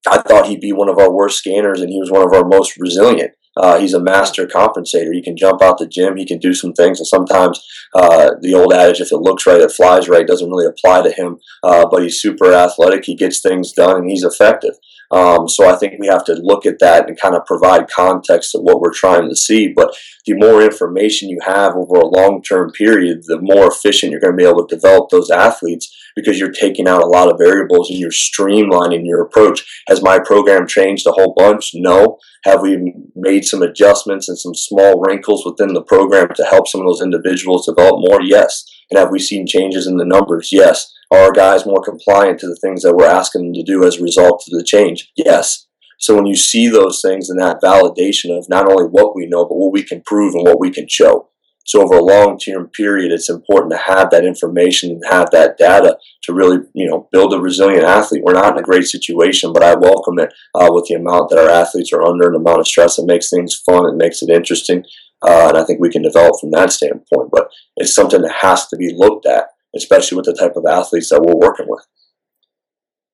I thought he'd be one of our worst scanners, and he was one of our most resilient. Uh, he's a master compensator. He can jump out the gym. He can do some things, and sometimes uh, the old adage, "If it looks right, it flies right," doesn't really apply to him. Uh, but he's super athletic. He gets things done, and he's effective. Um, so I think we have to look at that and kind of provide context to what we're trying to see. But the more information you have over a long-term period, the more efficient you're going to be able to develop those athletes because you're taking out a lot of variables and you're streamlining your approach. Has my program changed a whole bunch? No. Have we made some adjustments and some small wrinkles within the program to help some of those individuals develop more? Yes. And have we seen changes in the numbers? Yes. Are our guys more compliant to the things that we're asking them to do as a result of the change? Yes. So when you see those things and that validation of not only what we know, but what we can prove and what we can show. So over a long term period, it's important to have that information and have that data to really, you know, build a resilient athlete. We're not in a great situation, but I welcome it uh, with the amount that our athletes are under and the amount of stress. It makes things fun. It makes it interesting. Uh, and I think we can develop from that standpoint. But it's something that has to be looked at, especially with the type of athletes that we're working with.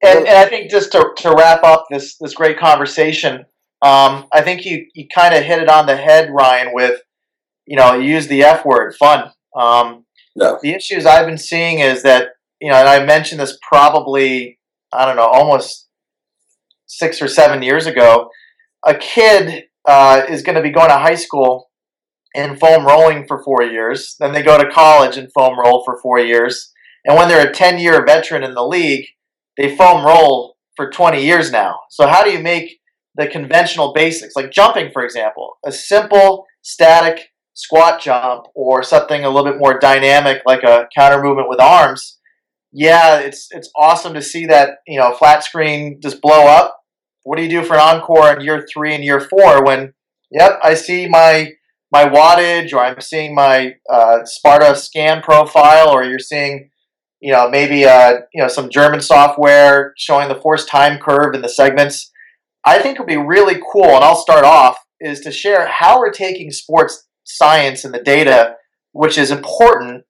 And, and I think just to, to wrap up this this great conversation, um, I think you, you kind of hit it on the head, Ryan, with, you know, use the F word, fun. Um, Yeah. The issues I've been seeing is that, you know, and I mentioned this probably, I don't know, almost six or seven years ago. A kid uh, is going to be going to high school and foam rolling for four years. Then they go to college and foam roll for four years. And when they're a 10 year veteran in the league, they foam roll for 20 years now. So, how do you make the conventional basics, like jumping, for example, a simple static squat jump or something a little bit more dynamic, like a counter movement with arms? Yeah, it's it's awesome to see that you know flat screen just blow up. What do you do for an encore in year three and year four when, yep, I see my my wattage or I'm seeing my uh, Sparta scan profile or you're seeing you know maybe uh, you know some German software showing the force time curve in the segments. I think would be really cool, and I'll start off is to share how we're taking sports science and the data, which is important,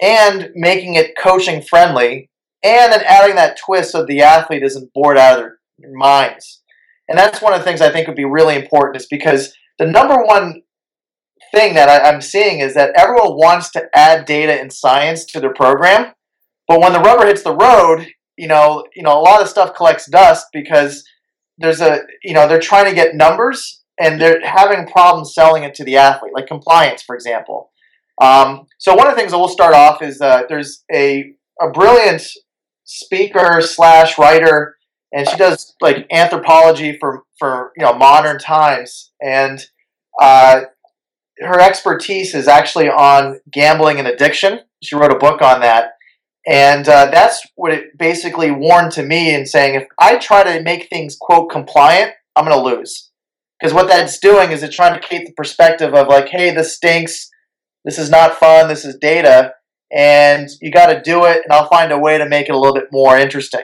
and making it coaching friendly, and then adding that twist so the athlete isn't bored out of their minds. And that's one of the things I think would be really important, is because the number one thing that I, I'm seeing is that everyone wants to add data and science to their program, but when the rubber hits the road, you know, you know, a lot of stuff collects dust because there's a, you know, they're trying to get numbers and they're having problems selling it to the athlete, like compliance, for example. Um, so one of the things that we'll start off is uh, there's a a brilliant speaker slash writer, and she does like anthropology for for you know modern times, and uh, her expertise is actually on gambling and addiction. She wrote a book on that. And uh, that's what it basically warned to me in saying if I try to make things, quote, compliant, I'm going to lose. Because what that's doing is it's trying to create the perspective of like, hey, this stinks. This is not fun. This is data. And you got to do it, and I'll find a way to make it a little bit more interesting.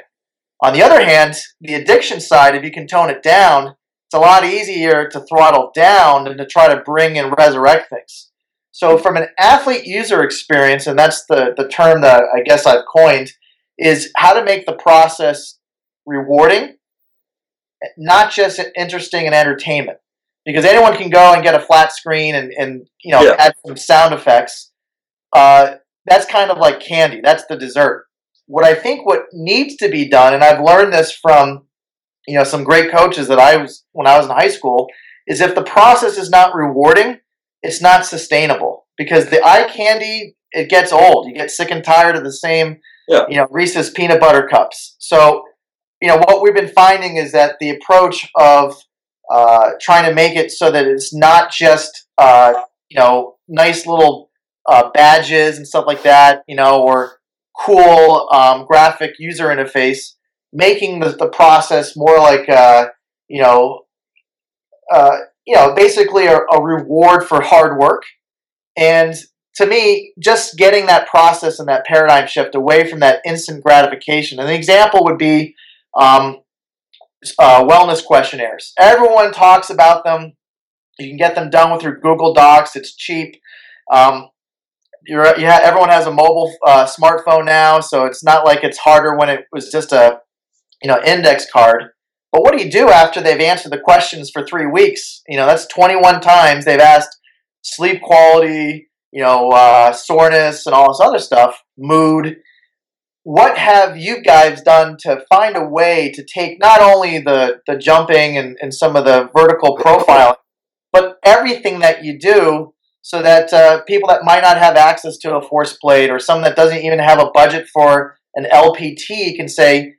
On the other hand, the addiction side, if you can tone it down, it's a lot easier to throttle down than to try to bring and resurrect things. So, from an athlete user experience, and that's the, the term that I guess I've coined, is how to make the process rewarding, not just interesting and entertainment. Because anyone can go and get a flat screen and, and you know yeah. add some sound effects. Uh, that's kind of like candy. That's the dessert what I think what needs to be done, and I've learned this from you know some great coaches that I was when I was in high school, is if the process is not rewarding, it's not sustainable because the eye candy it gets old. You get sick and tired of the same, yeah. you know, Reese's peanut butter cups. So, you know, what we've been finding is that the approach of uh, trying to make it so that it's not just uh, you know nice little uh, badges and stuff like that, you know, or cool um, graphic user interface, making the, the process more like uh, you know, uh, you know, basically a, a reward for hard work. And to me, just getting that process and that paradigm shift away from that instant gratification. And the example would be um, uh, wellness questionnaires. Everyone talks about them. You can get them done with your Google Docs. It's cheap. Um, you're yeah everyone has a mobile uh, smartphone now so it's not like it's harder when it was just a you know index card but what do you do after they've answered the questions for three weeks you know that's 21 times they've asked sleep quality you know uh, soreness and all this other stuff mood what have you guys done to find a way to take not only the the jumping and, and some of the vertical profiling but everything that you do so that uh, people that might not have access to a force plate or someone that doesn't even have a budget for an LPT can say,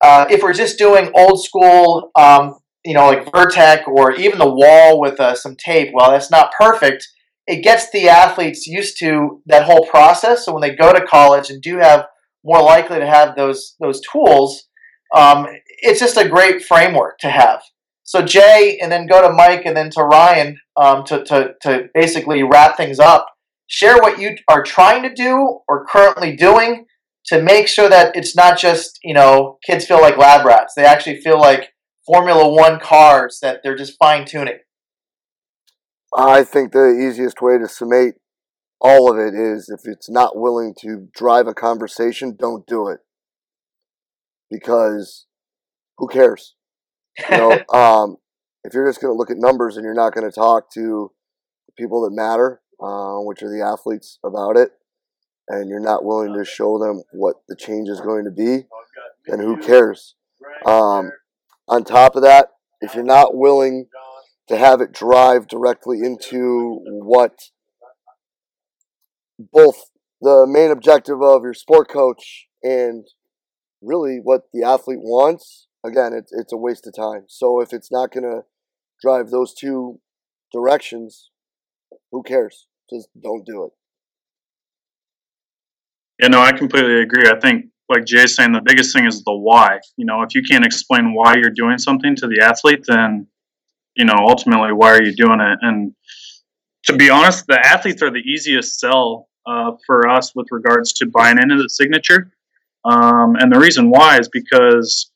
uh, if we're just doing old school, um, you know, like Vertec or even the wall with uh, some tape, well, that's not perfect. It gets the athletes used to that whole process. So when they go to college and do have more likely to have those those tools, um, it's just a great framework to have. So Jay, and then go to Mike, and then to Ryan um, to, to, to basically wrap things up. Share what you are trying to do or currently doing to make sure that it's not just you know kids feel like lab rats. They actually feel like Formula One cars that they're just fine tuning. I think the easiest way to summate all of it is if it's not willing to drive a conversation, don't do it. Because who cares? You know, um, if you're just going to look at numbers and you're not going to talk to people that matter, uh, which are the athletes, about it, and you're not willing to show them what the change is going to be, then who cares? Um, on top of that, if you're not willing to have it drive directly into what both the main objective of your sport coach and really what the athlete wants, again, it's it's a waste of time. So if it's not going to drive those two directions, who cares? Just don't do it. Yeah, no, I completely agree. I think, like Jay's saying, the biggest thing is the why. You know, if you can't explain why you're doing something to the athlete, then, you know, ultimately, why are you doing it? And to be honest, the athletes are the easiest sell uh, for us with regards to buying into the signature. Um, and the reason why is because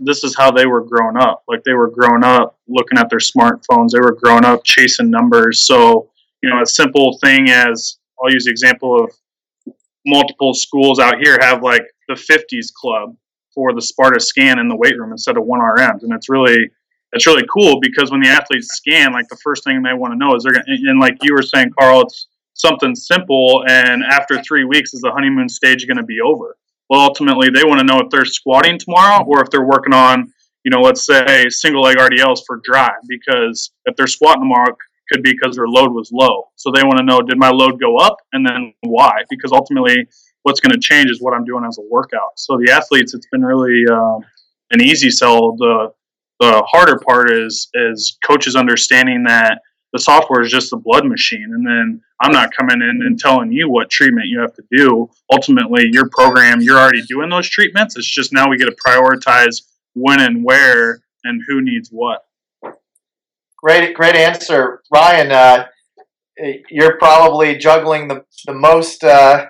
this is how they were grown up. Like they were grown up looking at their smartphones. They were grown up chasing numbers. So you know, a simple thing as I'll use the example of multiple schools out here have like the 50s club for the Sparta scan in the weight room instead of one RMs, and it's really it's really cool because when the athletes scan, like the first thing they want to know is they're gonna and like you were saying, Carl, it's something simple, and after three weeks, is the honeymoon stage going to be over? Well, ultimately, they want to know if they're squatting tomorrow or if they're working on, you know, let's say single leg RDLs for drive. Because if they're squatting tomorrow, could be because their load was low. So they want to know, did my load go up, and then why? Because ultimately, what's going to change is what I'm doing as a workout. So the athletes, it's been really um, an easy sell. The the harder part is is coaches understanding that the software is just a blood machine, and then I'm not coming in and telling you what treatment you have to do. Ultimately, your program, you're already doing those treatments. It's just now we get to prioritize when and where and who needs what. Great, great answer, Ryan. Uh, you're probably juggling the the most uh,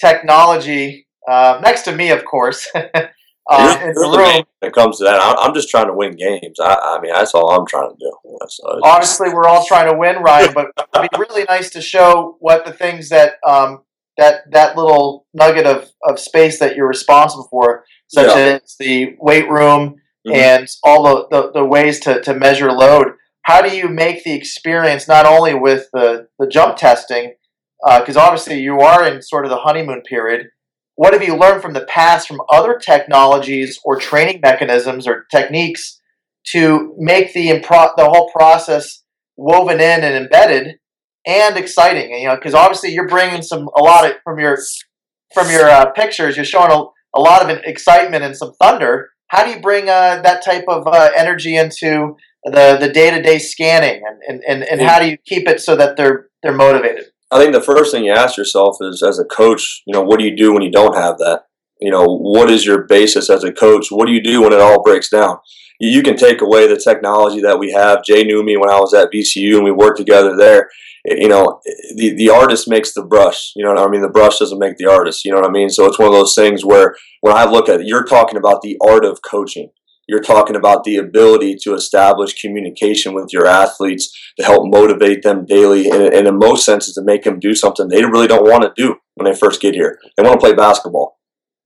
technology uh, next to me, of course. uh, in the room. When it comes to that, I'm just trying to win games. I, I mean, that's all I'm trying to do. So Obviously, we're all trying to win, Ryan, but it'd be really nice to show what the things that um, that that little nugget of, of space that you're responsible for, such yeah. as the weight room mm-hmm. and all the, the, the ways to, to measure load. How do you make the experience not only with the, the jump testing, because uh, obviously you are in sort of the honeymoon period, what have you learned from the past from other technologies or training mechanisms or techniques to make the impro- the whole process woven in and embedded and exciting? And, you know, because obviously you're bringing some a lot of from your from your uh, pictures, you're showing a, a lot of excitement and some thunder. How do you bring uh, that type of uh, energy into the the day to day scanning, and, and, and, and how do you keep it so that they're they're motivated? I think the first thing you ask yourself is, as a coach, you know, what do you do when you don't have that? You know, what is your basis as a coach? What do you do when it all breaks down? You can take away the technology that we have. Jay knew me when I was at VCU and we worked together there. Eh, you know, eh, the, the artist makes the brush. You know I mean? The brush doesn't make the artist. You know what I mean? So it's one of those things where when I look at it, you're talking about the art of coaching you're talking about the ability to establish communication with your athletes to help motivate them daily and, and in most senses to make them do something they really don't want to do when they first get here. They want to play basketball.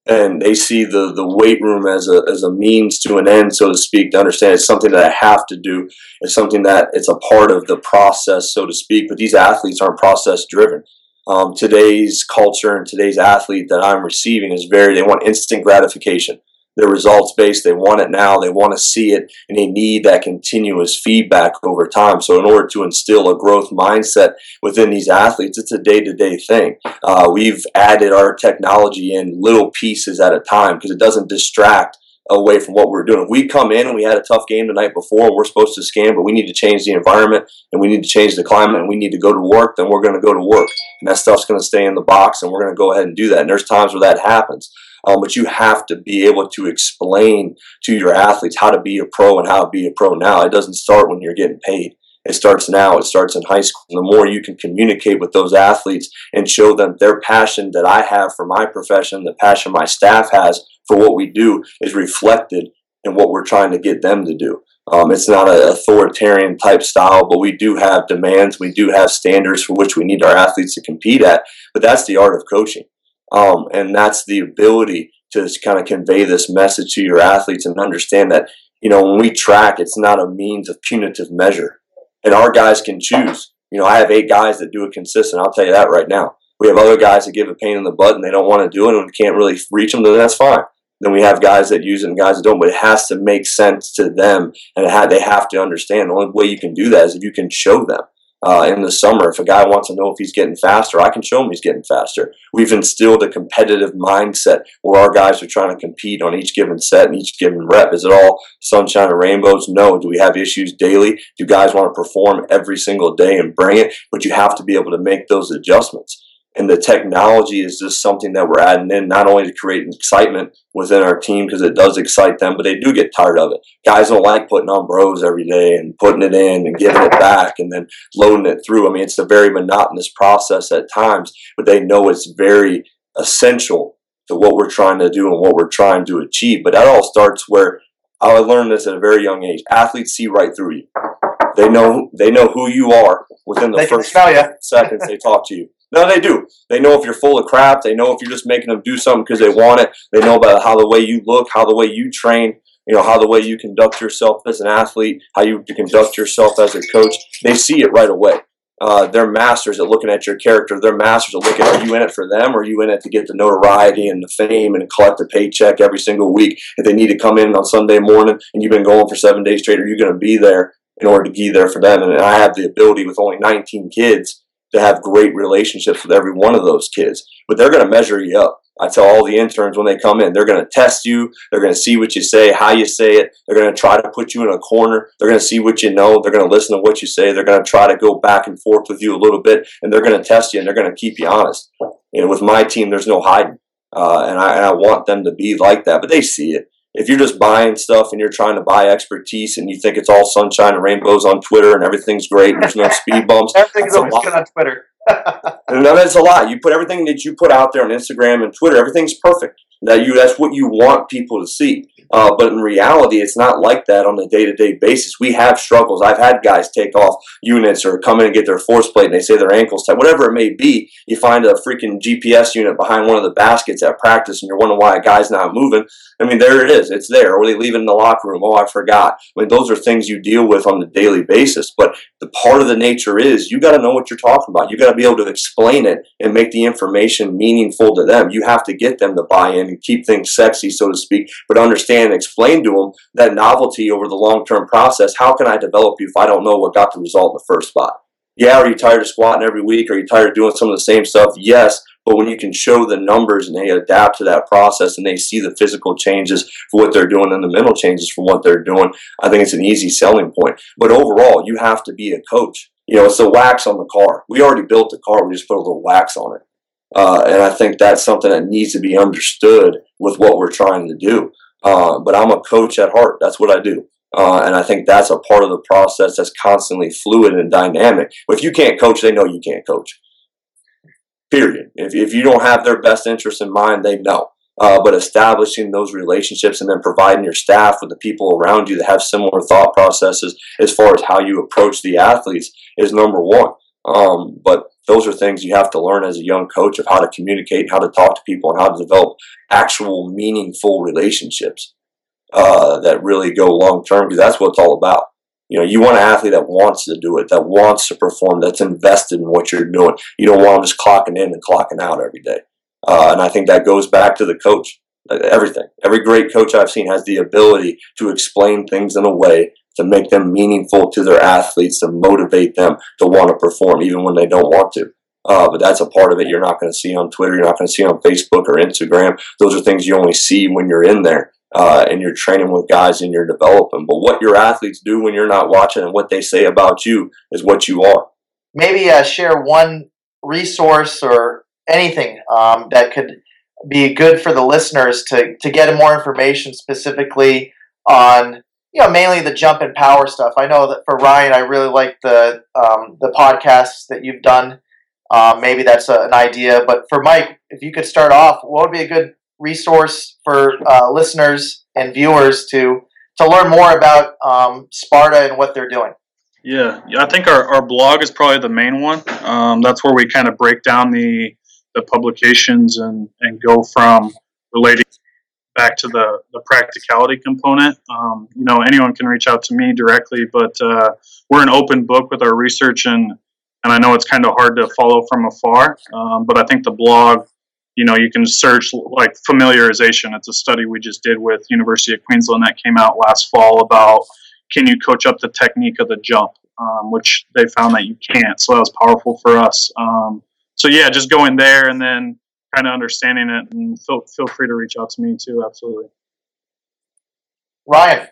And they see the, the weight room as a, as a means to an end so to speak to understand it's something that i have to do. It's something that it's a part of the process so to speak but these athletes aren't process driven um, today's culture and today's athlete that i'm receiving is very they want instant gratification they're results based. They want it now. They want to see it, and they need that continuous feedback over time. So, in order to instill a growth mindset within these athletes, it's a day to day thing. Uh, we've added our technology in little pieces at a time because it doesn't distract away from what we're doing. If we come in and we had a tough game the night before, we're supposed to scan, but we need to change the environment and we need to change the climate and we need to go to work, then we're going to go to work. And that stuff's going to stay in the box and we're going to go ahead and do that. And there's times where that happens. Um, but you have to be able to explain to your athletes how to be a pro and how to be a pro now. It doesn't start when you're getting paid. It starts now. It starts in high school. The more you can communicate with those athletes and show them their passion that I have for my profession, the passion my staff has for what we do is reflected in what we're trying to get them to do. Um, it's not an authoritarian type style, but we do have demands. We do have standards for which we need our athletes to compete at. But that's the art of coaching. Um, and that's the ability to kind of convey this message to your athletes and understand that, you know, when we track, it's not a means of punitive measure. And our guys can choose. You know, I have eight guys that do it consistent. I'll tell you that right now. We have other guys that give a pain in the butt and they don't want to do it and can't really reach them, then that's fine. Then we have guys that use it and guys that don't, but it has to make sense to them and ha- they have to understand. The only way you can do that is if you can show them uh, in the summer. If a guy wants to know if he's getting faster, I can show him he's getting faster. We've instilled a competitive mindset where our guys are trying to compete on each given set and each given rep. Is it all sunshine and rainbows? No. Do we have issues daily? Do guys want to perform every single day and bring it? But you have to be able to make those adjustments and the technology is just something that we're adding in not only to create excitement within our team because it does excite them but they do get tired of it. Guys don't like putting on bros every day and putting it in and giving it back and then loading it through. I mean it's a very monotonous process at times but they know it's very essential to what we're trying to do and what we're trying to achieve. But that all starts where i learned this at a very young age. Athletes see right through you. They know they know who you are within the they first seconds they talk to you no, they do. They know if you're full of crap. They know if you're just making them do something because they want it. They know about how the way you look, how the way you train, you know, how the way you conduct yourself as an athlete, how you conduct yourself as a coach. They see it right away. Uh, they're masters at looking at your character. They're masters at looking, are you in it for them or are you in it to get the notoriety and the fame and collect the paycheck every single week? If they need to come in on Sunday morning and you've been going for seven days straight, are you going to be there in order to be there for them? And I have the ability with only 19 kids to have great relationships with every one of those kids. But they're going to measure you up. I tell all the interns when they come in, they're going to test you. They're going to see what you say, how you say it. They're going to try to put you in a corner. They're going to see what you know. They're going to listen to what you say. They're going to try to go back and forth with you a little bit, and they're going to test you and they're going to keep you honest. And with my team, there's no hiding, uh, and, I, and I want them to be like that. But they see it. If you're just buying stuff and you're trying to buy expertise and you think it's all sunshine and rainbows on Twitter and everything's great and there's no speed bumps, everything's always good on Twitter and that's a lot. You put everything that you put out there on Instagram and Twitter, everything's perfect. That you that's what you want people to see. Uh, but in reality, it's not like that on a day to day basis. We have struggles. I've had guys take off units or come in and get their force plate and they say their ankle's tight, whatever it may be. You find a freaking GPS unit behind one of the baskets at practice and you're wondering why a guy's not moving. I mean, there it is. It's there. Or they leave it in the locker room. Oh, I forgot. I mean, those are things you deal with on a daily basis. But the part of the nature is you got to know what you're talking about. You got to be able to explain it and make the information meaningful to them. You have to get them to buy in and keep things sexy, so to speak, but understand and explain to them that novelty over the long term process. How can I develop you if I don't know what got the result in the first spot? Yeah, are you tired of squatting every week? Are you tired of doing some of the same stuff? Yes, but when you can show the numbers and they adapt to that process and they see the physical changes for what they're doing and the mental changes for what they're doing, I think it's an easy selling point. But overall, you have to be a coach. You know, it's the wax on the car. We already built the car, we just put a little wax on it. Uh, and I think that's something that needs to be understood with what we're trying to do. Uh, but I'm a coach at heart. That's what I do. Uh, and I think that's a part of the process that's constantly fluid and dynamic. If you can't coach, they know you can't coach. Period. If, if you don't have their best interest in mind, they know. Uh, but establishing those relationships and then providing your staff with the people around you that have similar thought processes as far as how you approach the athletes is number one. Um, but those are things you have to learn as a young coach of how to communicate, how to talk to people, and how to develop actual meaningful relationships uh, that really go long term because that's what it's all about. You know, you want an athlete that wants to do it, that wants to perform, that's invested in what you're doing. You don't want them just clocking in and clocking out every day. Uh, and I think that goes back to the coach. Everything. Every great coach I've seen has the ability to explain things in a way to make them meaningful to their athletes, to motivate them to want to perform, even when they don't want to. Uh, but that's a part of it you're not going to see on Twitter, you're not going to see on Facebook or Instagram. Those are things you only see when you're in there uh, and you're training with guys and you're developing. But what your athletes do when you're not watching and what they say about you is what you are. Maybe uh, share one resource or anything um, that could be good for the listeners to, to get more information specifically on you know mainly the jump and power stuff. I know that for Ryan, I really like the um, the podcasts that you've done. Um, maybe that's a, an idea. But for Mike, if you could start off, what would be a good resource for uh, listeners and viewers to to learn more about um, Sparta and what they're doing? Yeah, I think our, our blog is probably the main one. Um, that's where we kind of break down the the publications and, and go from relating back to the, the practicality component. Um, you know, anyone can reach out to me directly, but uh, we're an open book with our research, and and I know it's kind of hard to follow from afar. Um, but I think the blog, you know, you can search like familiarization. It's a study we just did with University of Queensland that came out last fall about can you coach up the technique of the jump, um, which they found that you can't. So that was powerful for us. Um, so yeah, just going there and then kind of understanding it, and feel feel free to reach out to me too. Absolutely, Ryan.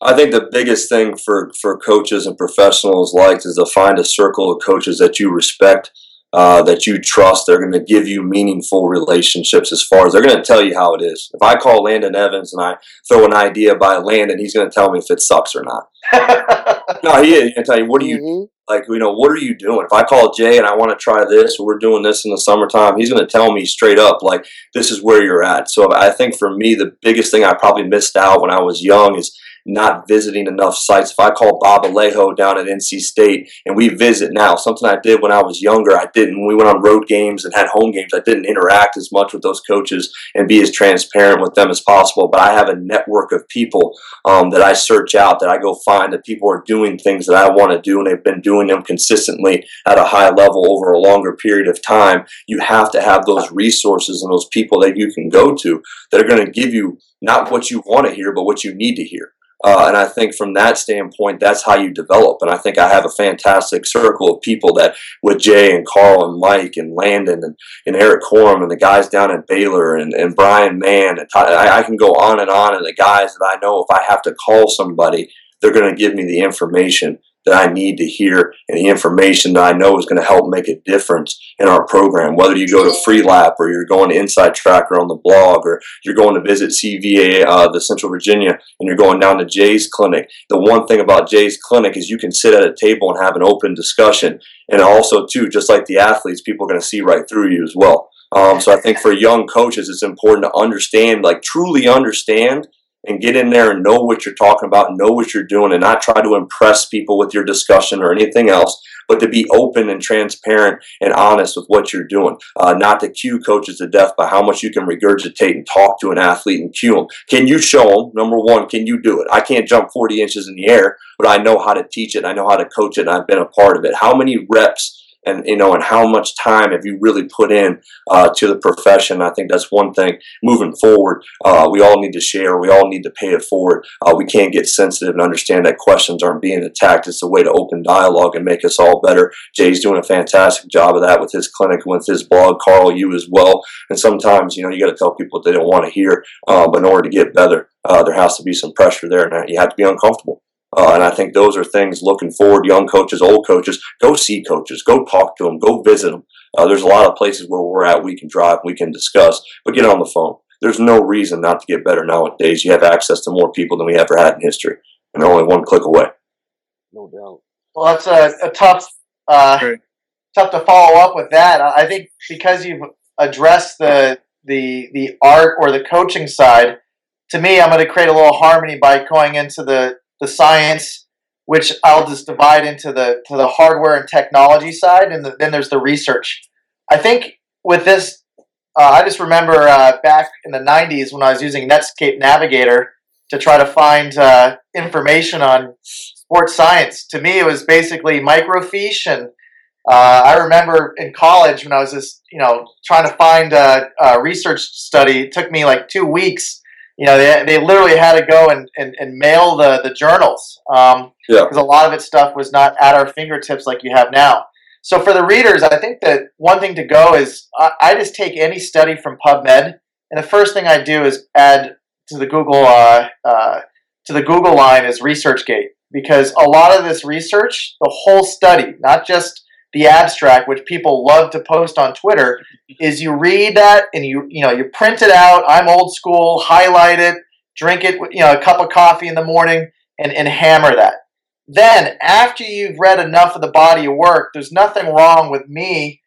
I think the biggest thing for for coaches and professionals like is to find a circle of coaches that you respect. Uh, that you trust, they're going to give you meaningful relationships as far as they're going to tell you how it is. If I call Landon Evans and I throw an idea by Landon, he's going to tell me if it sucks or not. no, he is. He's going to tell you, what do you, mm-hmm like you know what are you doing? If i call jay and i want to try this we're doing this in the summertime he's going to tell me straight up like this is where you're at. So i think for me the biggest thing i probably missed out when i was young is not visiting enough sites. If I call Bob Alejo down at NC State and we visit now, something I did when I was younger, I didn't. When we went on road games and had home games, I didn't interact as much with those coaches and be as transparent with them as possible. But I have a network of people um, that I search out, that I go find, that people are doing things that I want to do and they've been doing them consistently at a high level over a longer period of time. You have to have those resources and those people that you can go to that are going to give you not what you want to hear, but what you need to hear. Uh, and I think from that standpoint, that's how you develop. And I think I have a fantastic circle of people that, with Jay and Carl and Mike and Landon and, and Eric Corum and the guys down at Baylor and, and Brian Mann, and I, I can go on and on. And the guys that I know, if I have to call somebody, they're going to give me the information that I need to hear and the information that I know is going to help make a difference in our program. Whether you go to Freelap or you're going to Inside Tracker on the blog or you're going to visit CVA, uh, the Central Virginia, and you're going down to Jay's clinic. The one thing about Jay's clinic is you can sit at a table and have an open discussion. And also, too, just like the athletes, people are going to see right through you as well. Um, so I think for young coaches, it's important to understand, like truly understand and get in there and know what you're talking about, know what you're doing, and not try to impress people with your discussion or anything else, but to be open and transparent and honest with what you're doing. Uh, not to cue coaches to death by how much you can regurgitate and talk to an athlete and cue them. Can you show them? Number one, can you do it? I can't jump 40 inches in the air, but I know how to teach it. I know how to coach it, and I've been a part of it. How many reps? And you know and how much time have you really put in uh, to the profession? I think that's one thing. Moving forward uh, we all need to share. We all need to pay it forward. Uh, we can't get sensitive and understand that questions aren't being attacked. It's a way to open dialogue and make us all better. Jay's doing a fantastic job of that with his clinic with his blog carl you as well. And sometimes you know you got to tell people what they don't want to hear uh, but in order to get better uh, there has to be some pressure there and you have to be uncomfortable uh, and I think those are things looking forward, young coaches, old coaches, go see coaches, go talk to them, go visit them. Uh, there's a lot of places where we're at, we can drive, we can discuss, but get on the phone. There's no reason not to get better nowadays. You have access to more people than we ever had in history, and they're only one click away. No doubt. Well, that's a, a tough, uh, tough to follow up with that. I think because you've addressed the the the art or the coaching side, to me, I'm going to create a little harmony by going into the the science, which I'll just divide into the to the hardware and technology side, and the, then there's the research. I think with this, uh, I just remember uh, back in the '90s when I was using Netscape Navigator to try to find uh, information on sports science. To me, it was basically microfiche and uh, I remember in college when I was just, you know, trying to find a, a, research study. It took me like two weeks you know, they, they literally had to go and, and, and mail the, the journals because um, yeah. a lot of its stuff was not at our fingertips like you have now. So for the readers, I think that one thing to go is I, I just take any study from PubMed, and the first thing I do is add to the Google uh, uh, to the Google line is ResearchGate because a lot of this research, the whole study, not just the abstract, which people love to post on Twitter, is you read that and you you know you print it out. I'm old school, highlight it, drink it, you know, a cup of coffee in the morning, and and hammer that. Then after you've read enough of the body of work, there's nothing wrong with me.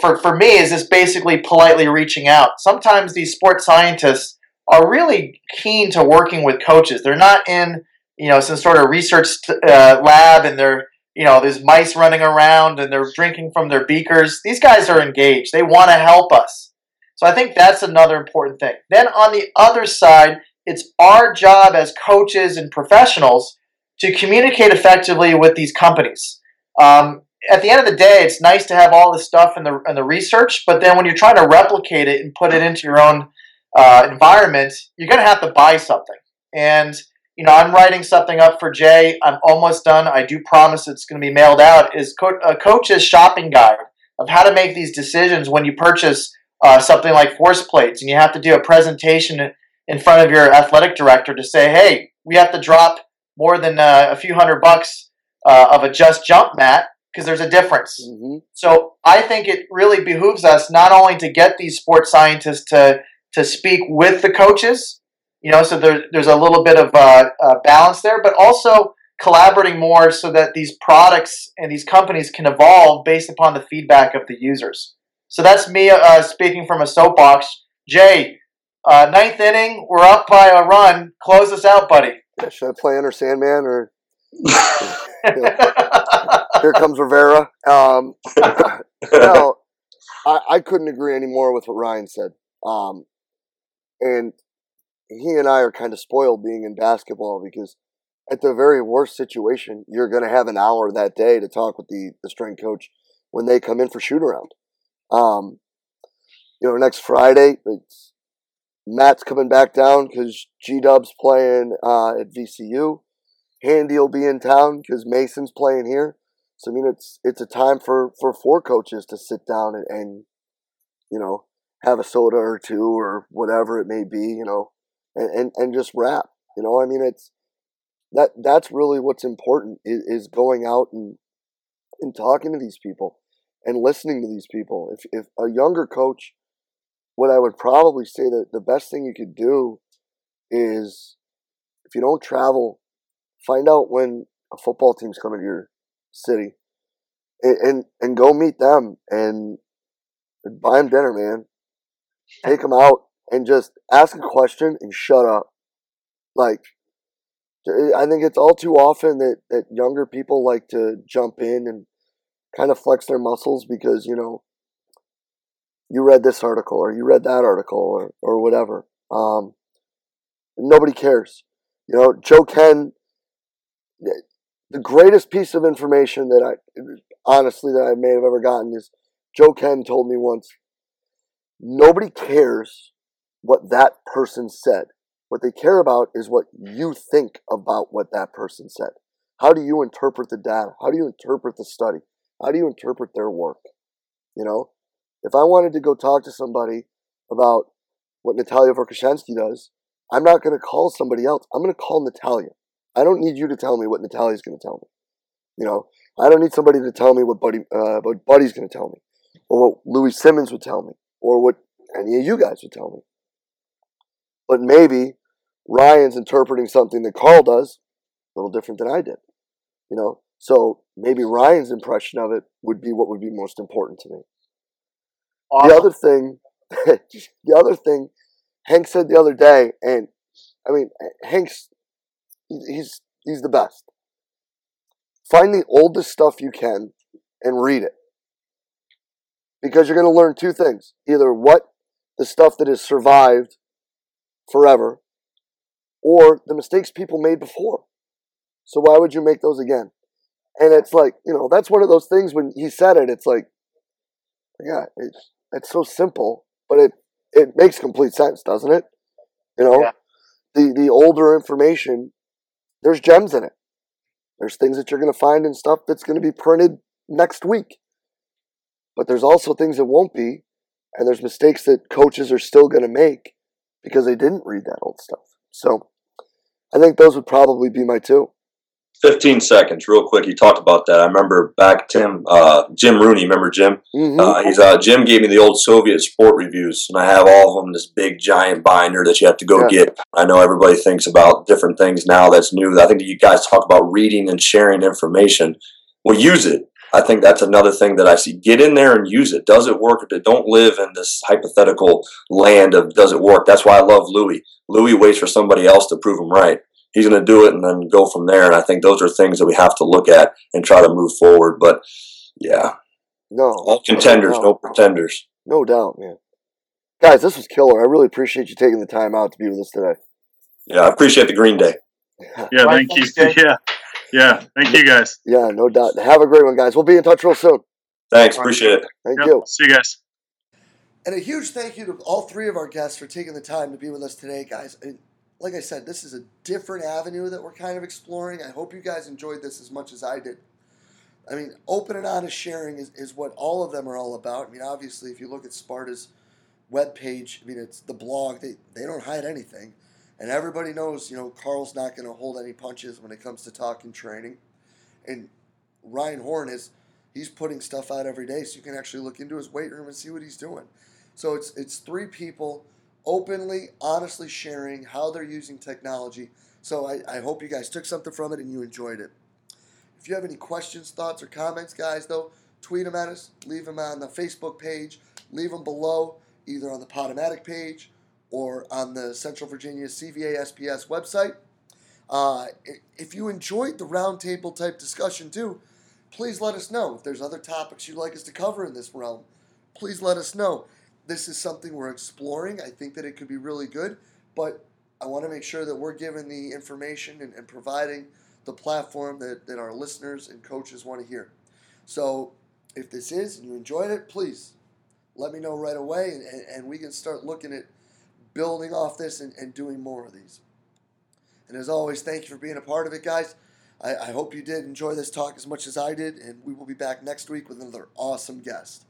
For for me, is this basically politely reaching out. Sometimes these sports scientists are really keen to working with coaches. They're not in you know some sort of research uh, lab and they're you know, there's mice running around and they're drinking from their beakers. These guys are engaged. They want to help us. So I think that's another important thing. Then on the other side, it's our job as coaches and professionals to communicate effectively with these companies. Um, at the end of the day, it's nice to have all this stuff in the in the research, but then when you're trying to replicate it and put it into your own uh, environment, you're going to have to buy something. And you know, I'm writing something up for Jay. I'm almost done. I do promise it's going to be mailed out. Is co- a coach's shopping guide of how to make these decisions when you purchase uh, something like force plates, and you have to do a presentation in front of your athletic director to say, "Hey, we have to drop more than uh, a few hundred bucks uh, of a just jump mat because there's a difference." Mm-hmm. So I think it really behooves us not only to get these sports scientists to to speak with the coaches you know, so there, there's a little bit of uh, uh, balance there, but also collaborating more so that these products and these companies can evolve based upon the feedback of the users. So that's me uh, speaking from a soapbox. Jay, uh, ninth inning, we're up by a run. Close us out, buddy. Yeah, should I play Enter Sandman or? Here comes Rivera. Um, no, I, I couldn't agree any more with what Ryan said. Um, and he and I are kind of spoiled being in basketball because at the very worst situation, you're going to have an hour that day to talk with the, the strength coach when they come in for shoot around. Um, you know, next Friday, Matt's coming back down because G Dub's playing uh, at VCU. Handy will be in town because Mason's playing here. So I mean, it's it's a time for for four coaches to sit down and, and you know have a soda or two or whatever it may be, you know, and and, and just rap. You know, I mean, it's that that's really what's important is, is going out and and talking to these people and listening to these people. If if a younger coach, what I would probably say that the best thing you could do is if you don't travel, find out when a football team's coming to your city and and, and go meet them and buy them dinner, man. Take them out and just ask a question and shut up. Like I think it's all too often that, that younger people like to jump in and kind of flex their muscles because, you know, you read this article or you read that article or, or whatever. Um, nobody cares. You know, Joe Kenn, the greatest piece of information that I, honestly, that I may have ever gotten is Joe Kenn told me once nobody cares what that person said. What they care about is what you think about what that person said. How do you interpret the data? How do you interpret the study? How do you interpret their work? You know, if I wanted to go talk to somebody about what Natalia Verkhoshansky does, I'm not going to call somebody else. I'm going to call Natalia. I don't need you to tell me what Natalia's going to tell me. You know, I don't need somebody to tell me what Buddy, uh, what Buddy's going to tell me, or what Louie Simmons would tell me, or what any of you guys would tell me. But maybe Ryan's interpreting something that Carl does a little different than I did. You know, so maybe Ryan's impression of it would be what would be most important to me. Awesome. The other thing, the other thing, Hank said the other day, and I mean, Hank's he's he's the best. Find the oldest stuff you can and read it. Because you're going to learn two things. Either what the stuff that has survived forever or the mistakes people made before. So why would you make those again? And it's like, you know, that's one of those things when he said it, it's like, yeah, it's, it's so simple, but it, it makes complete sense, doesn't it? You know, yeah. the, the older information, there's gems in it. There's things that you're going to find and stuff that's going to be printed next week. But there's also things that won't be, and there's mistakes that coaches are still going to make because they didn't read that old stuff. So I think those would probably be my two. 15 seconds, real quick. You talked about that. I remember back Tim, uh, Jim Rooney. Remember Jim? Mm-hmm. Uh, he's uh, Jim gave me the old Soviet sport reviews, and I have all of them. This big giant binder that you have to go yeah. get. I know everybody thinks about different things now. That's new. I think you guys talk about reading and sharing information. Well, use it. I think that's another thing that I see. Get in there and use it. Does it work? Don't live in this hypothetical land of does it work. That's why I love Louie. Louie waits for somebody else to prove him right. He's going to do it and then go from there. And I think those are things that we have to look at and try to move forward. But yeah, no, all contenders, no, no pretenders. No doubt, man. Guys, this was killer. I really appreciate you taking the time out to be with us today. Yeah, I appreciate the Green Day. yeah, thank you. Yeah. Yeah, thank you guys. Yeah, no doubt. Have a great one, guys. We'll be in touch real soon. Thanks, appreciate it. Thank yep. you. See you guys. And a huge thank you to all three of our guests for taking the time to be with us today, guys. And like I said, this is a different avenue that we're kind of exploring. I hope you guys enjoyed this as much as I did. I mean, open and honest sharing is, is what all of them are all about. I mean, obviously, if you look at Sparta's webpage, I mean, it's the blog, they, they don't hide anything. And everybody knows, you know, Carl's not going to hold any punches when it comes to talking training. And Ryan Horn is, he's putting stuff out every day, so you can actually look into his weight room and see what he's doing. So it's it's three people openly, honestly sharing how they're using technology. So I, I hope you guys took something from it and you enjoyed it. If you have any questions, thoughts, or comments, guys, though, tweet them at us, leave them on the Facebook page, leave them below, either on the Podomatic page or on the Central Virginia CVA SPS website. Uh, if you enjoyed the roundtable type discussion too, please let us know. If there's other topics you'd like us to cover in this realm, please let us know. This is something we're exploring. I think that it could be really good, but I want to make sure that we're giving the information and, and providing the platform that, that our listeners and coaches want to hear. So if this is and you enjoyed it, please let me know right away and, and, and we can start looking at building off this and, and doing more of these. And as always, thank you for being a part of it, guys. I, I hope you did enjoy this talk as much as I did, and we will be back next week with another awesome guest.